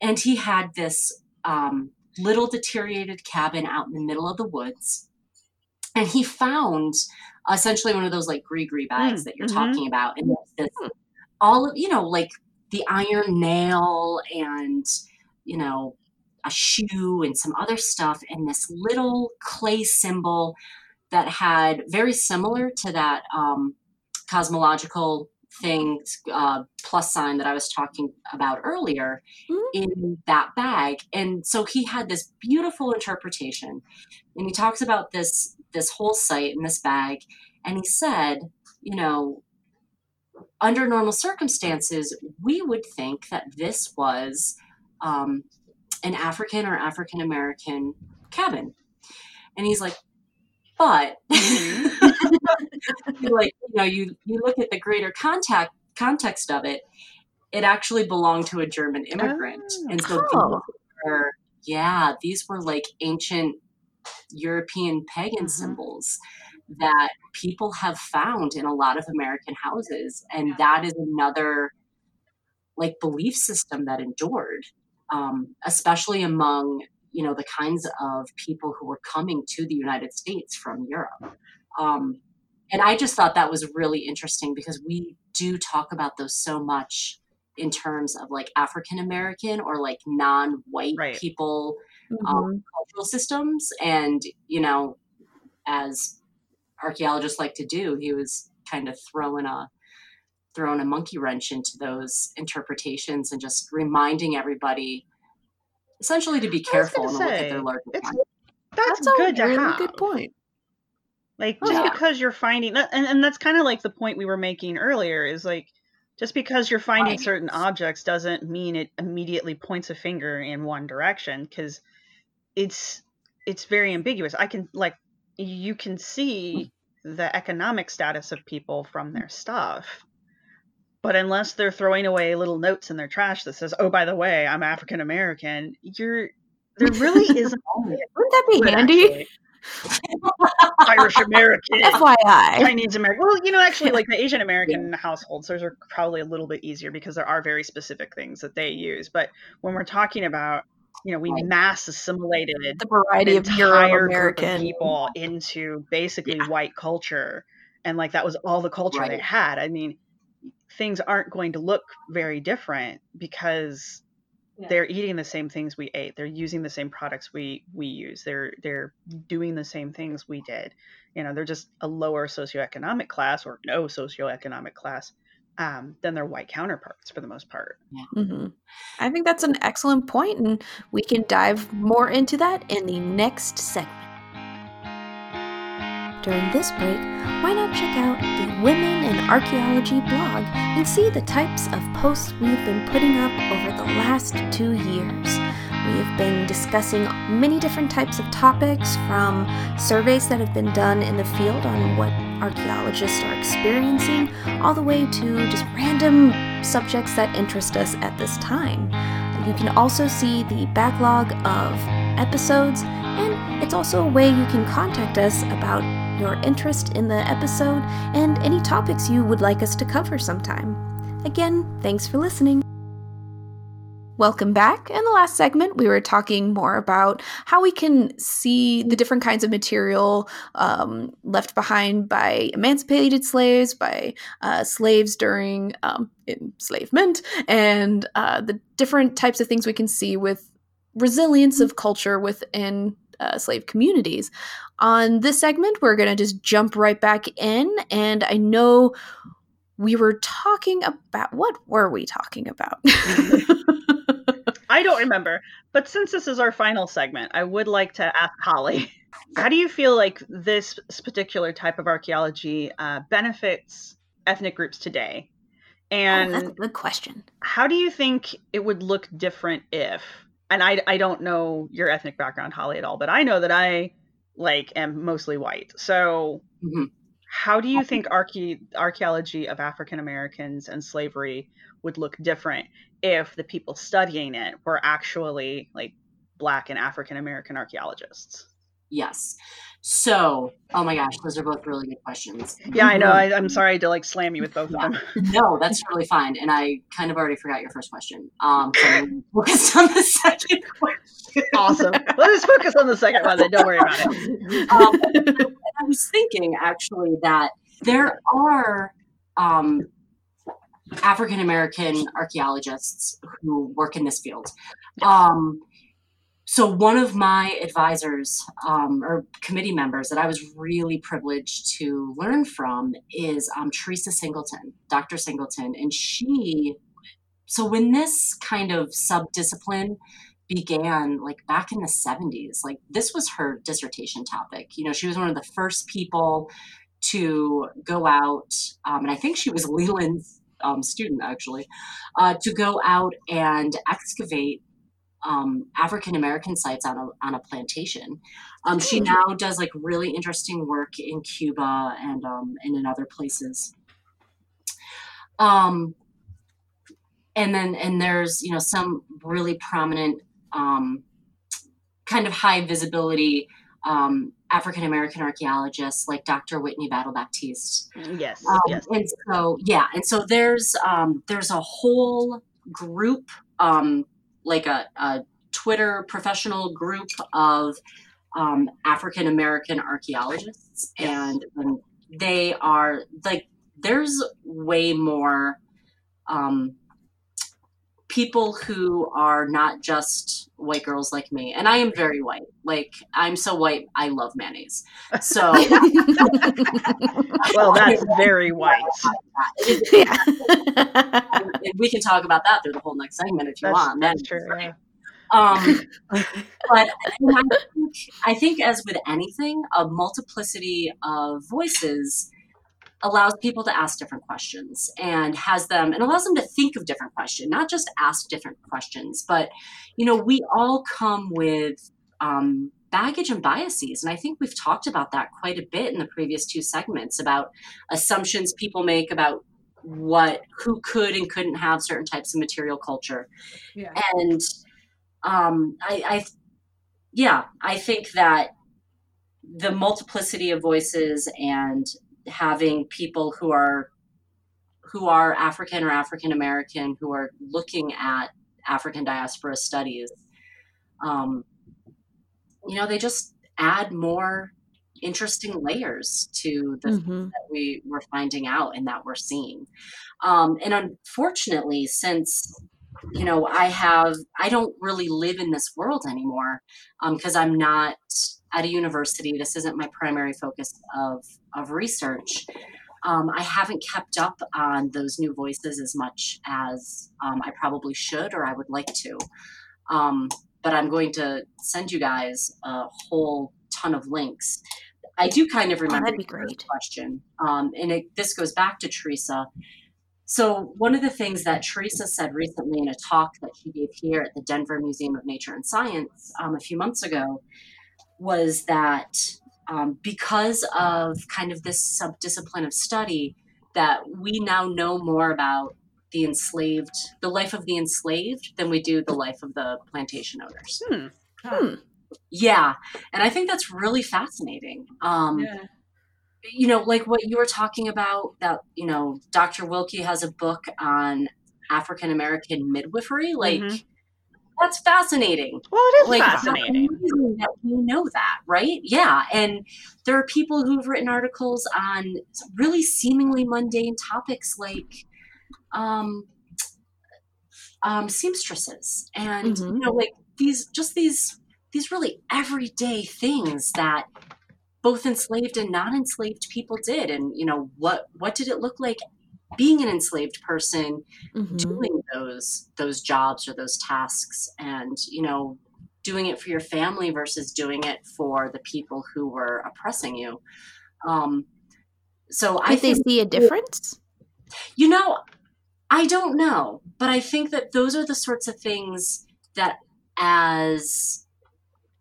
And he had this um, little deteriorated cabin out in the middle of the woods. And he found essentially one of those like gris-gris bags Mm, that you're mhm. talking about. And it's this, all of, you know, like the iron nail and, you know, a shoe and some other stuff and this little clay symbol that had very similar to that um, cosmological thing uh, plus sign that I was talking about earlier Mhm. in that bag. And so he had this beautiful interpretation, and he talks about this this whole site in this bag, and he said, you know, under normal circumstances, we would think that this was um, an African or African American cabin, and he's like, but Mm-hmm. like you know you you look at the greater contact context of it it actually belonged to a german immigrant Oh. and so Oh. these were yeah these were like ancient european pagan Mhm. symbols that people have found in a lot of american houses and that is another like belief system that endured um, especially among you know the kinds of people who were coming to the united states from europe um, and i just thought that was really interesting because we do talk about those so much in terms of like african american or like non-white Right. people Mhm. cultural systems and you know as archaeologists like to do he was kind of throwing a throwing a monkey wrench into those interpretations and just reminding everybody essentially to be careful gonna and look at their larger it's- context. That's, That's a good to really have. good point. Like Oh, just yeah. because you're finding that, and, and that's kind of like the point we were making earlier is like just because you're finding Right. certain objects doesn't mean it immediately points a finger in one direction because it's it's very ambiguous. I can like you can see the economic status of people from their stuff. But unless they're throwing away little notes in their trash that says, "Oh, by the way, I'm African American," you're there really isn't Wouldn't that be handy? Irish American. FYI. Chinese American. Well, you know, actually, like the Asian American households, those are probably a little bit easier because there are very specific things that they use. But when we're talking about, you know, we Right. mass assimilated The variety of entire American. people into basically Yeah. white culture, and like that was all the culture they had. I mean, things aren't going to look very different because Yeah. they're eating the same things we ate. They're using the same products we we use. They're they're doing the same things we did. You know, they're just a lower socioeconomic class or no socioeconomic class um, than their white counterparts for the most part. hmm I think that's an excellent point, and we can dive more into that in the next segment. During this break, why not check out the Women in Archaeology blog and see the types of posts we've been putting up over the last two years. We have been discussing many different types of topics from surveys that have been done in the field on what archaeologists are experiencing, all the way to just random subjects that interest us at this time. You can also see the backlog of episodes, and it's also a way you can contact us about your interest in the episode and any topics you would like us to cover sometime. Again, thanks for listening. Welcome back. In the last segment, we were talking more about how we can see the different kinds of material um, left behind by emancipated slaves, by uh, slaves during um, enslavement, and uh, the different types of things we can see with resilience of culture within uh, slave communities. On this segment, we're going to just jump right back in, and I know we were talking about what were we talking about? I don't remember, but since this is our final segment, I would like to ask Holly, how do you feel like this particular type of archaeology uh, benefits ethnic groups today? And oh, that's a good question. how do you think it would look different if and I, I don't know your ethnic background holly at all but i know that i like am mostly white so Mhm. How do you think archae- archaeology of african americans and slavery would look different if the people studying it were actually like black and african american archaeologists Yes. So, oh my gosh, those are both really good questions. yeah i know I, i'm sorry to like slam you with both Yeah. of them No, that's really fine. And I kind of already forgot your first question. Um, so focused on the second question. awesome. Let's focus on the second one. Then don't worry about it. Um, I was thinking actually that there are um, African American archaeologists who work in this field. Um, so one of my advisors um, or committee members that I was really privileged to learn from is um, Theresa Singleton, Dr. Singleton, and she. So when this kind of subdiscipline began, like back in the '70s, like this was her dissertation topic. You know, she was one of the first people to go out, um, and I think she was Leland's um, student actually, uh, to go out and excavate um, African American sites on a, on a plantation. Um, she hmm. now does like really interesting work in Cuba and um, and in other places. Um, and then and there's you know some really prominent um, kind of high visibility um, African American archaeologists like Dr. Whitney Battle-Baptiste. Yes, um, yes. And so yeah, and so there's um, there's a whole group, um, like a, a Twitter professional group of um, African American archaeologists, and um, they are like there's way more um, people who are not just white girls like me and i am very white like i'm so white i love mayonnaise so well that's very white yeah. we can talk about that through the whole next segment if you that's, want that's true yeah. um, but I think, I think as with anything a multiplicity of voices allows people to ask different questions and has them and allows them to think of different questions not just ask different questions but you know we all come with um, baggage and biases and i think we've talked about that quite a bit in the previous two segments about assumptions people make about what who could and couldn't have certain types of material culture yeah. and um, I, I yeah i think that the multiplicity of voices and having people who are who are African or African American who are looking at African diaspora studies, um, you know, they just add more interesting layers to the mm-hmm. things that we were finding out and that we're seeing. Um, and unfortunately, since you know, I have I don't really live in this world anymore because um, I'm not at a university. This isn't my primary focus of, of research. Um, I haven't kept up on those new voices as much as um, I probably should or I would like to. Um, but I'm going to send you guys a whole ton of links. I do kind of remember oh, remember oh, the question, um, and it, this goes back to Theresa. So, one of the things that Theresa said recently in a talk that she gave here at the Denver Museum of Nature and Science um, a few months ago was that um, because of kind of this subdiscipline of study, that we now know more about the enslaved, the life of the enslaved, than we do the life of the plantation owners. Hmm. Hmm. Yeah, and I think that's really fascinating. Um, yeah. You know, like what you were talking about, that you know, Dr. Wilkie has a book on African American midwifery, like. Mm-hmm that's fascinating. Well, it is like, fascinating that we know that, right? Yeah, and there are people who've written articles on really seemingly mundane topics like um, um, seamstresses, and mm-hmm. you know, like these just these these really everyday things that both enslaved and non-enslaved people did. And you know what what did it look like being an enslaved person mm-hmm. doing those those jobs or those tasks? And you know doing it for your family versus doing it for the people who were oppressing you. Um so Did i think they see a difference? You know i don't know but i think that those are the sorts of things that as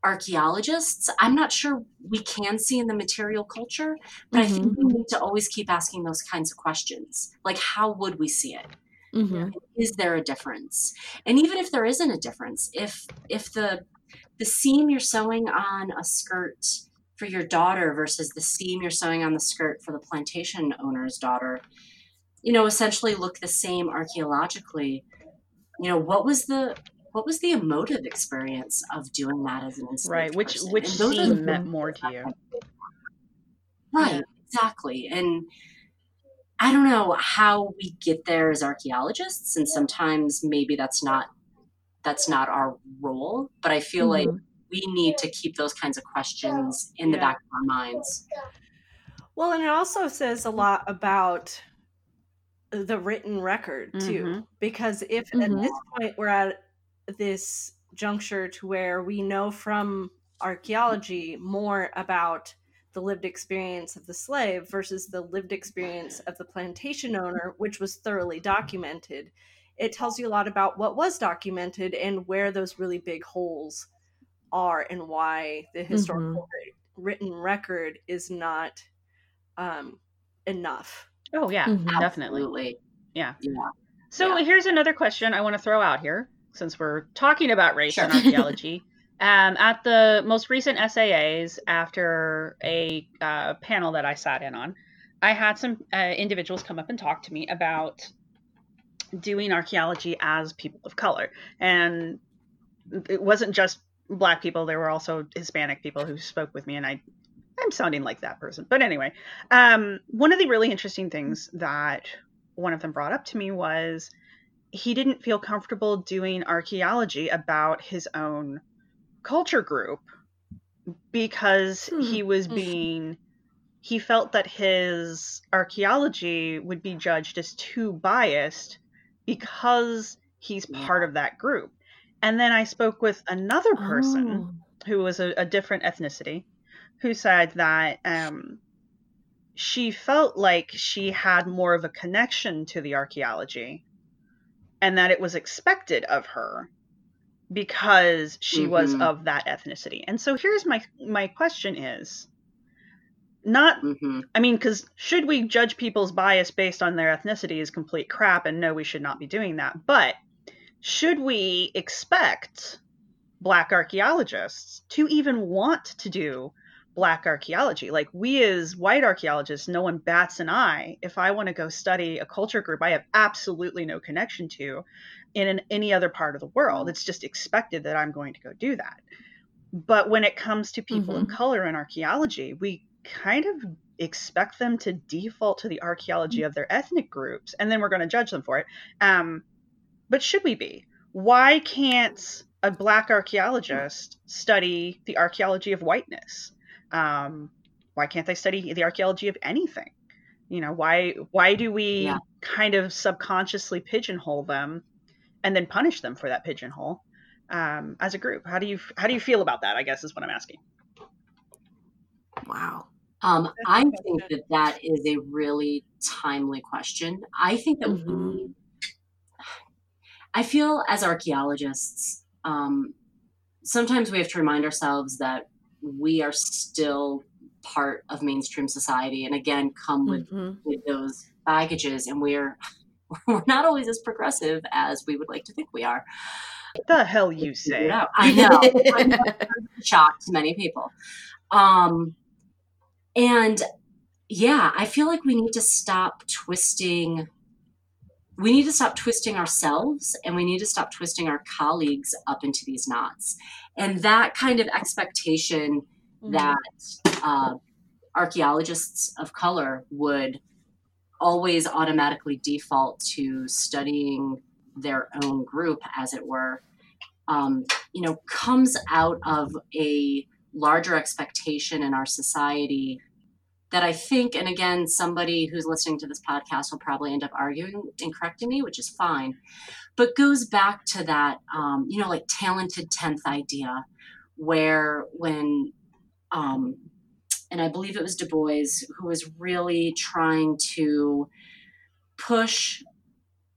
archaeologists, I'm not sure we can see in the material culture, but mm-hmm. I think we need to always keep asking those kinds of questions. Like, how would we see it? Mm-hmm. Is there a difference? And even if there isn't a difference, if if the the seam you're sewing on a skirt for your daughter versus the seam you're sewing on the skirt for the plantation owner's daughter, you know, essentially look the same archaeologically, you know, what was the what was the emotive experience of doing that as an enslaved right which person? which And those scene meant more to you Right, Yeah. exactly. And I don't know how we get there as archaeologists, and sometimes maybe that's not that's not our role, but I feel like Mhm. we need to keep those kinds of questions in the Yeah. back of our minds. Well, and it also says a lot about the written record too, Mhm. because if at Mhm. this point we're at this juncture to where we know from archaeology more about the lived experience of the slave versus the lived experience of the plantation owner, which was thoroughly documented, it tells you a lot about what was documented and where those really big holes are and why the historical writ- written record is not um, enough. oh yeah Mhm. definitely Absolutely. yeah Yeah. So Yeah. here's another question I want to throw out here, since we're talking about race Sure. and archaeology. um, at the most recent SAAs, after a uh, panel that I sat in on, I had some uh, individuals come up and talk to me about doing archaeology as people of color, and it wasn't just black people. There were also Hispanic people who spoke with me, and I. I'm sounding like that person. But anyway, um, one of the really interesting things that one of them brought up to me was he didn't feel comfortable doing archaeology about his own culture group because Hmm. he was Mhm. being he felt that his archaeology would be judged as too biased because he's part of that group and then i spoke with another person Oh. who was a, a different ethnicity who said that um, she felt like she had more of a connection to the archaeology and that it was expected of her because she was Mhm. of that ethnicity. And so here's my my question is not hmm I mean cuz should we judge people's bias based on their ethnicity is complete crap and no we should not be doing that. But should we expect black archaeologists to even want to do black archaeology. Like we as white archaeologists, no one bats an eye. If I want to go study a culture group I have absolutely no connection to in an, any other part of the world, it's just expected that I'm going to go do that. But when it comes to people of Mhm. color in archaeology, we kind of expect them to default to the archaeology of their ethnic groups, and then we're going to judge them for it. Um, but should we be? Why can't a black archaeologist study the archaeology of whiteness? Um, why can't they study the archaeology of anything? You know, why why do we Yeah. kind of subconsciously pigeonhole them and then punish them for that pigeonhole um, as a group? How do you how do you feel about that? I guess is what I'm asking. Wow. Um, I think that that is a really timely question. I think that Mhm. we, I feel as archaeologists, um, sometimes we have to remind ourselves that we are still part of mainstream society, and again, come with Mhm. with those baggages, and we're we're not always as progressive as we would like to think we are. What the hell you say? it out. I know. I'm a shock to many people. Um, and yeah, I feel like we need to stop twisting. We need to stop twisting ourselves and we need to stop twisting our colleagues up into these knots. And that kind of expectation that uh, archaeologists of color would always automatically default to studying their own group, as it were, um, you know, comes out of a larger expectation in our society that I think, and again, somebody who's listening to this podcast will probably end up arguing and correcting me, which is fine, but goes back to that, um, you know, like talented 10th idea, where when, um, and I believe it was Du Bois who was really trying to push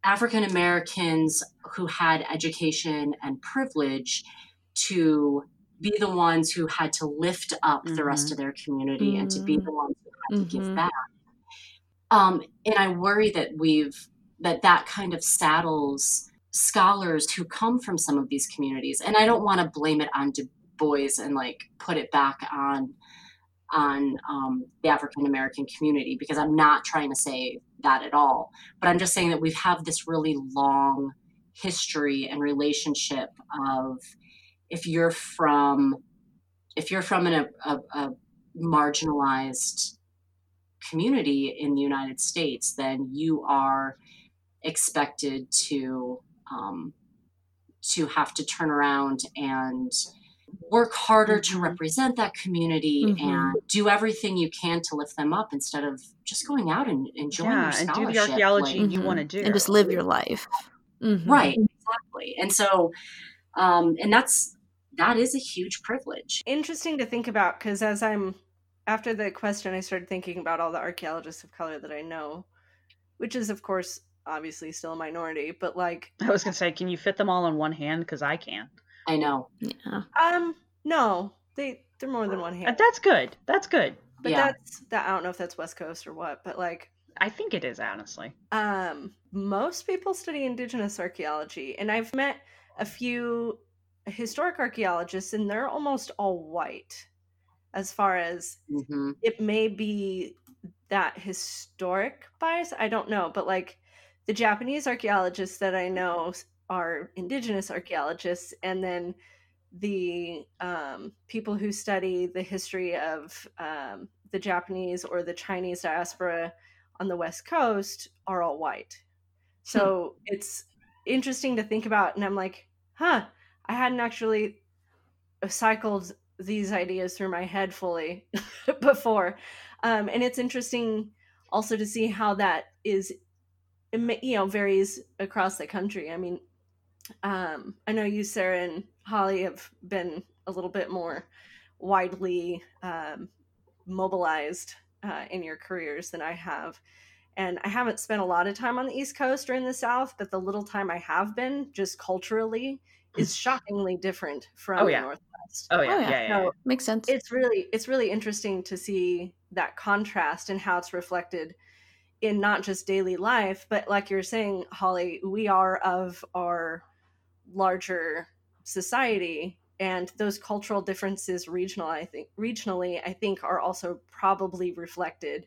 African Americans who had education and privilege to be the ones who had to lift up the rest of their community and to be the ones had to give Mhm. back. Um, and I worry that we've that that kind of saddles scholars who come from some of these communities. And I don't want to blame it on Du Bois and like put it back on on um, the African American community because I'm not trying to say that at all. But I'm just saying that we have this really long history and relationship of if you're from if you're from an, a, a marginalized community in the United States, then you are expected to um, to have to turn around and work harder mm-hmm. to represent that community mm-hmm. and do everything you can to lift them up instead of just going out and enjoying yeah, and do the archaeology like, you mm-hmm. want to do and just live your life mm-hmm. right exactly and so um and that's that is a huge privilege interesting to think about because as i'm after the question i started thinking about all the archaeologists of color that i know which is of course obviously still a minority but like i was gonna say can you fit them all in one hand because i can't I know. Yeah. Um, no, they they're more than one hand. Uh, that's good. That's good. But yeah. that's that. I don't know if that's West Coast or what, but like. I think it is honestly. Um, most people study indigenous archaeology, and I've met a few historic archaeologists, and they're almost all white. As far as mm-hmm. it may be that historic bias, I don't know, but like the Japanese archaeologists that I know are indigenous archaeologists, and then the um, people who study the history of um, the Japanese or the Chinese diaspora on the West Coast are all white. So hmm. it's interesting to think about. And I'm like, huh, I hadn't actually cycled these ideas through my head fully before. Um, and it's interesting also to see how that is, you know, varies across the country. I mean, um, I know you, Sarah, and Holly have been a little bit more widely um, mobilized uh, in your careers than I have. And I haven't spent a lot of time on the East Coast or in the South, but the little time I have been, just culturally, is shockingly different from oh, yeah. the Northwest. Oh yeah, oh, yeah, yeah, yeah, So makes sense. It's really it's really interesting to see that contrast and how it's reflected in not just daily life, but like you're saying, Holly, we are of our larger society and those cultural differences regional i think regionally i think are also probably reflected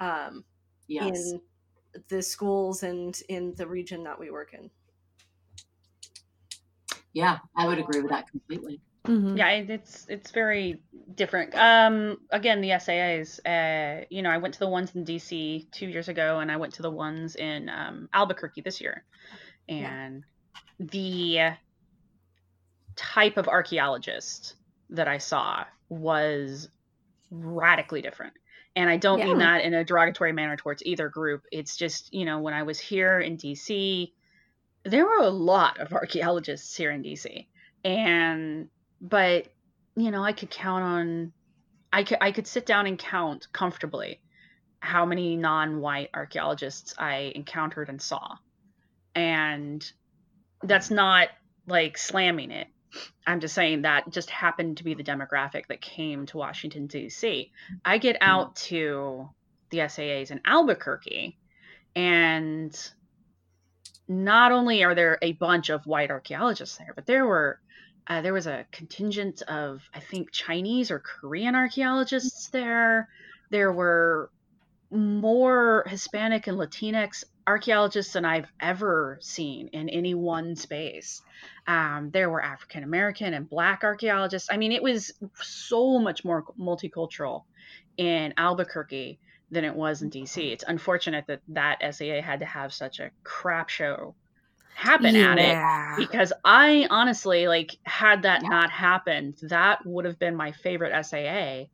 um, yes. in the schools and in the region that we work in yeah i would agree with that completely mm-hmm. yeah it's it's very different um again the SAAs uh you know i went to the ones in dc two years ago and i went to the ones in um, albuquerque this year and the type of archaeologist that I saw was radically different. And I don't yeah. mean that in a derogatory manner towards either group. It's just, you know, when I was here in DC, there were a lot of archaeologists here in DC. And, but, you know, I could count on, I could, I could sit down and count comfortably how many non white archaeologists I encountered and saw. And that's not like slamming it. I'm just saying that just happened to be the demographic that came to Washington, D.C. I get mm-hmm. out to the SAAs in Albuquerque, and not only are there a bunch of white archaeologists there, but there were uh, there was a contingent of I think Chinese or Korean archaeologists there. There were more Hispanic and Latinx archaeologists than I've ever seen in any one space. Um, there were African American and Black archaeologists. I mean, it was so much more multicultural in Albuquerque than it was in mm-hmm. DC. It's unfortunate that that SAA had to have such a crap show happen yeah. at it because I honestly like had that yeah. not happened, that would have been my favorite SAA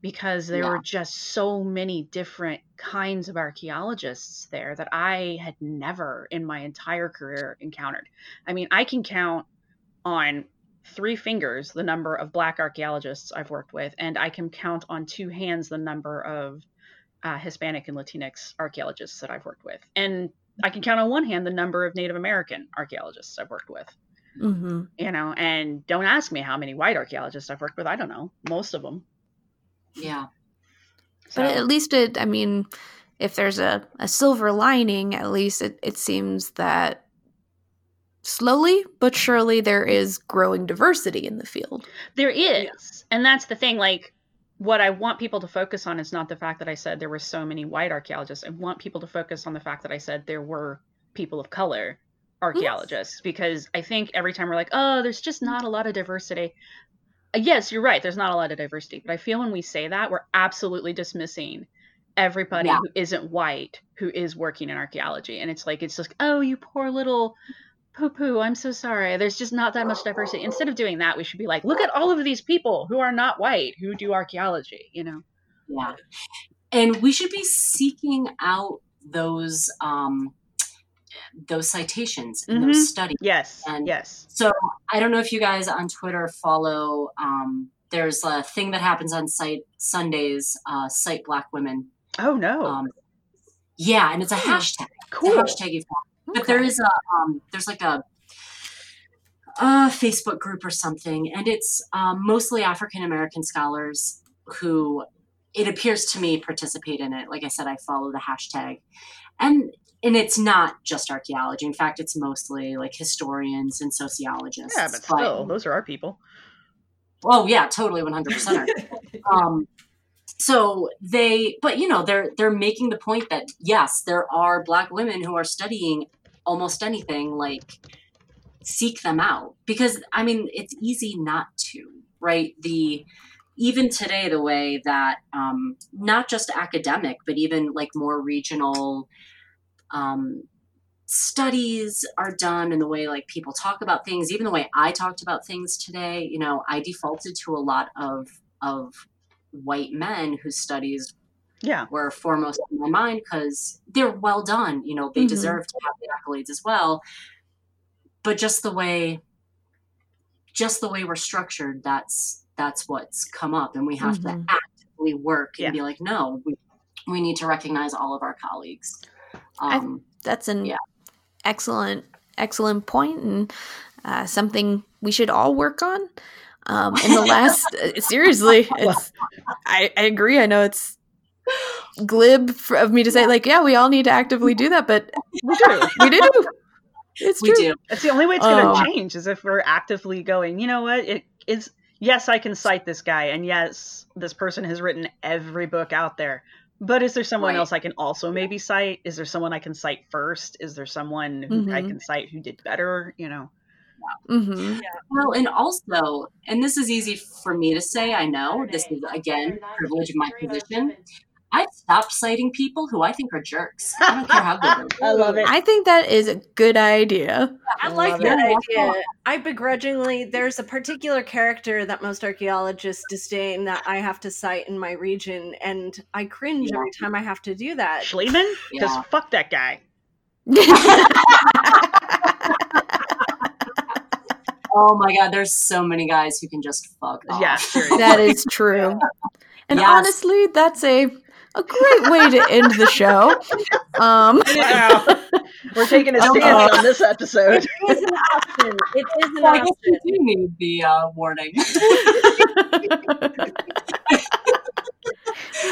because there yeah. were just so many different kinds of archaeologists there that I had never in my entire career encountered. I mean, I can count on three fingers the number of black archaeologists I've worked with, and I can count on two hands the number of uh, Hispanic and Latinx archaeologists that I've worked with. And I can count on one hand the number of Native American archaeologists I've worked with. Mm-hmm. You know, and don't ask me how many white archaeologists I've worked with. I don't know, most of them. Yeah. So. But at least it, I mean, if there's a, a silver lining, at least it, it seems that slowly but surely there is growing diversity in the field. There is. Yeah. And that's the thing. Like, what I want people to focus on is not the fact that I said there were so many white archaeologists. I want people to focus on the fact that I said there were people of color archaeologists because I think every time we're like, oh, there's just not a lot of diversity. Uh, Yes, you're right. There's not a lot of diversity, but I feel when we say that, we're absolutely dismissing everybody Yeah. who isn't white who is working in archaeology. And it's like, it's just, oh, you poor little poo poo. I'm so sorry. There's just not that much diversity. Instead of doing that, we should be like, look at all of these people who are not white who do archaeology, you know? Yeah. And we should be seeking out those um those citations and Mhm. those studies. Yes. And- yes. So I don't know if you guys on Twitter follow um there's a thing that happens on cite Sundays, uh Cite Black Women. Oh, no. Um yeah, and it's a Hmm. hashtag. cool. It's a hashtag But there is a um there's like a a Facebook group or something, and it's um, mostly African American scholars who it appears to me participate in it. Like I said, I follow the hashtag, and and it's not just archaeology. In fact, it's mostly like historians and sociologists. Yeah, but still, those are our people. Oh yeah, totally, one hundred percent. Um, so they, but you know, they're they're making the point that yes, there are black women who are studying almost anything. Like, seek them out because I mean, it's easy not to, right? The even today, the way that um, not just academic, but even like more regional um, studies are done and the way like people talk about things even the way i talked about things today you know i defaulted to a lot of of white men whose studies Yeah. were foremost in my mind because they're well done you know they Mhm. deserve to have the accolades as well but just the way just the way we're structured that's that's what's come up and we have Mhm. to actively work and Yeah. be like no we, we need to recognize all of our colleagues I- um, That's an Yeah. excellent, excellent point and uh, something we should all work on. Um, in the last, uh, seriously, it's. I, I agree. I know it's glib for, of me to say, like, yeah, we all need to actively do that, but We do. we do. It's we true. do It's the only way it's going to Um, change is if we're actively going, you know what? It is, yes, I can cite this guy, and yes, this person has written every book out there. But is there someone Right. else I can also maybe cite? Is there someone I can cite first? Is there someone who I Mhm. can cite who did better? You know? hmm Well, and also, and this is easy for me to say, I know this is again privilege of my position. I've stopped citing people who I think are jerks. I don't care how good they are. I love it. I think that is a good idea. I like that it. idea. I begrudgingly, there's a particular character that most archaeologists disdain that I have to cite in my region, and I cringe Yeah. every time I have to do that. Schliemann? Because Yeah. fuck that guy. Oh my god, there's so many guys who can just fuck off. Yeah, seriously. that is true. And Yes. honestly, that's a a great way to end the show. Um, Wow. We're taking a Uh-oh. stance on this episode. It is an option. It is an So I guess option. we do need the uh, warning.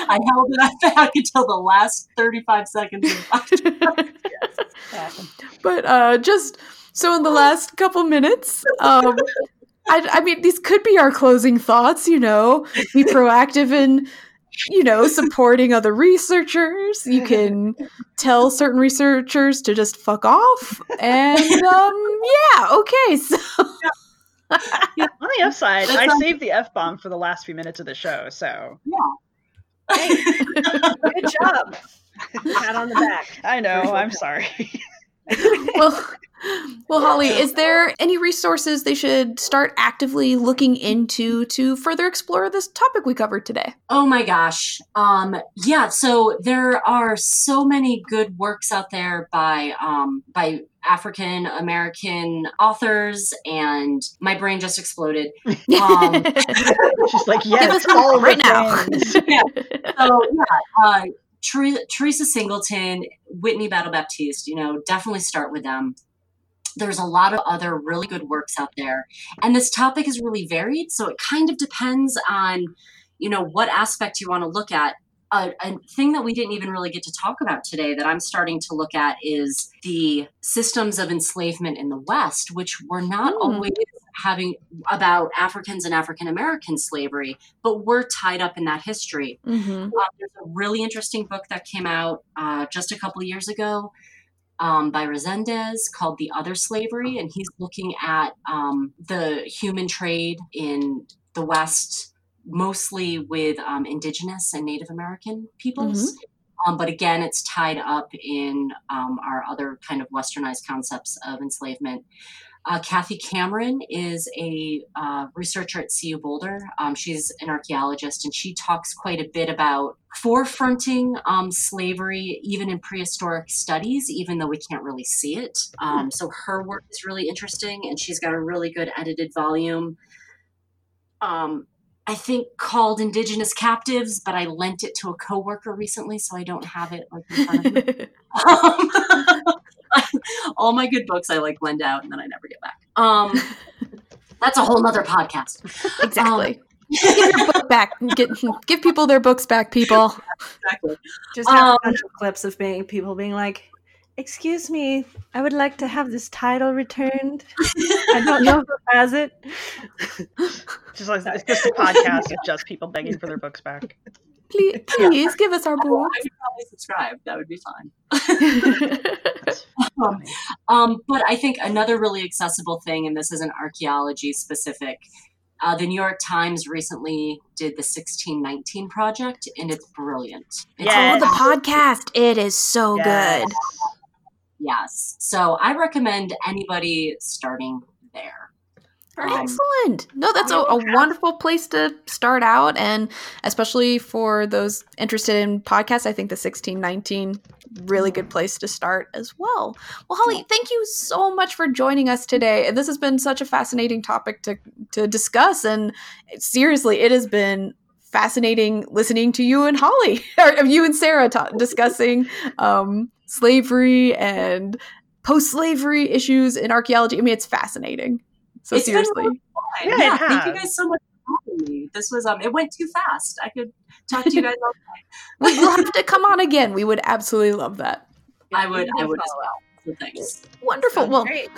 I held it back until the last 35 seconds. Of but uh, just so in the last couple minutes, um, I, I mean, these could be our closing thoughts. You know, be proactive in, you know, supporting other researchers. You can tell certain researchers to just fuck off, and um, yeah, okay. So On the upside, That I sounds- saved the F bomb for the last few minutes of the show, so Yeah. Good job. Pat on the back. I know, I'm sorry. Well, well, Holly, is there any resources they should start actively looking into to further explore this topic we covered today? Oh my gosh. Um, yeah, so there are so many good works out there by um, by African American authors, and my brain just exploded. Um, She's like, Give yes, us one all the right now. things. so yeah, uh, Ter- Theresa Singleton, Whitney Battle Baptiste, you know, definitely start with them. There's a lot of other really good works out there, and this topic is really varied. So it kind of depends on, you know, what aspect you want to look at. Uh, a thing that we didn't even really get to talk about today that I'm starting to look at is the systems of enslavement in the West, which were not Hmm. always having about Africans and African American slavery, but we're tied up in that history. hmm Uh, there's a really interesting book that came out uh, just a couple of years ago um, by Resendez called The Other Slavery, and he's looking at um, the human trade in the West, mostly with um, indigenous and Native American peoples. Um, but again, it's tied up in um, our other kind of westernized concepts of enslavement. Uh, Cathy Cameron is a uh, researcher at CU Boulder. Um, she's an archaeologist, and she talks quite a bit about forefronting um, slavery even in prehistoric studies, even though we can't really see it. Um, so her work is really interesting, and she's got a really good edited volume. I think called Indigenous Captives, but I lent it to a coworker recently, so I don't have it like in front of me. Um, all my good books I like lend out and then I never get back. Um, that's a whole nother podcast. Exactly. Um, give your book back. Get, give people their books back, people. Exactly. Just have um, a bunch of clips of being people being like, "Excuse me, I would like to have this title returned. I don't know who has it." Just like it's just a podcast of just people begging for their books back. Please, please yeah. give us our book. I would probably subscribe. That would be fine. um, um, but I think another really accessible thing, and this isn't archaeology specific, uh, the New York Times recently did the 1619 project, and it's brilliant. It's yeah, oh, the podcast. It is so yes. good. Yes. So I recommend anybody starting there. Um, Excellent. No, that's a, a, wonderful place to start out. And especially for those interested in podcasts, I think the 1619 really good place to start as well. Well, Holly, thank you so much for joining us today. And this has been such a fascinating topic to, to discuss. And seriously, it has been fascinating listening to you and Holly, or you and Sarah ta- discussing um, slavery and post slavery issues in archaeology. I mean, it's fascinating. So it's seriously, yeah, yeah thank you guys so much for having me. This was um, it went too fast. I could talk to you guys all day. we'll have to come on again. We would absolutely love that. I would. I would as well. So thanks. Wonderful. Sounds well, great.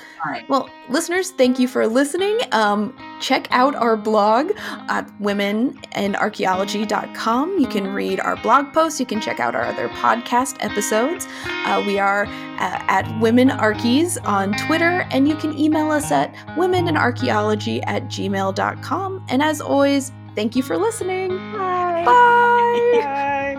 well, listeners, thank you for listening. Um, check out our blog at womeninarchaeology.com. You can read our blog posts. You can check out our other podcast episodes. Uh, we are at, at Women Archies on Twitter, and you can email us at womeninarchaeology at gmail.com. And as always, thank you for listening. Bye. Bye. Bye.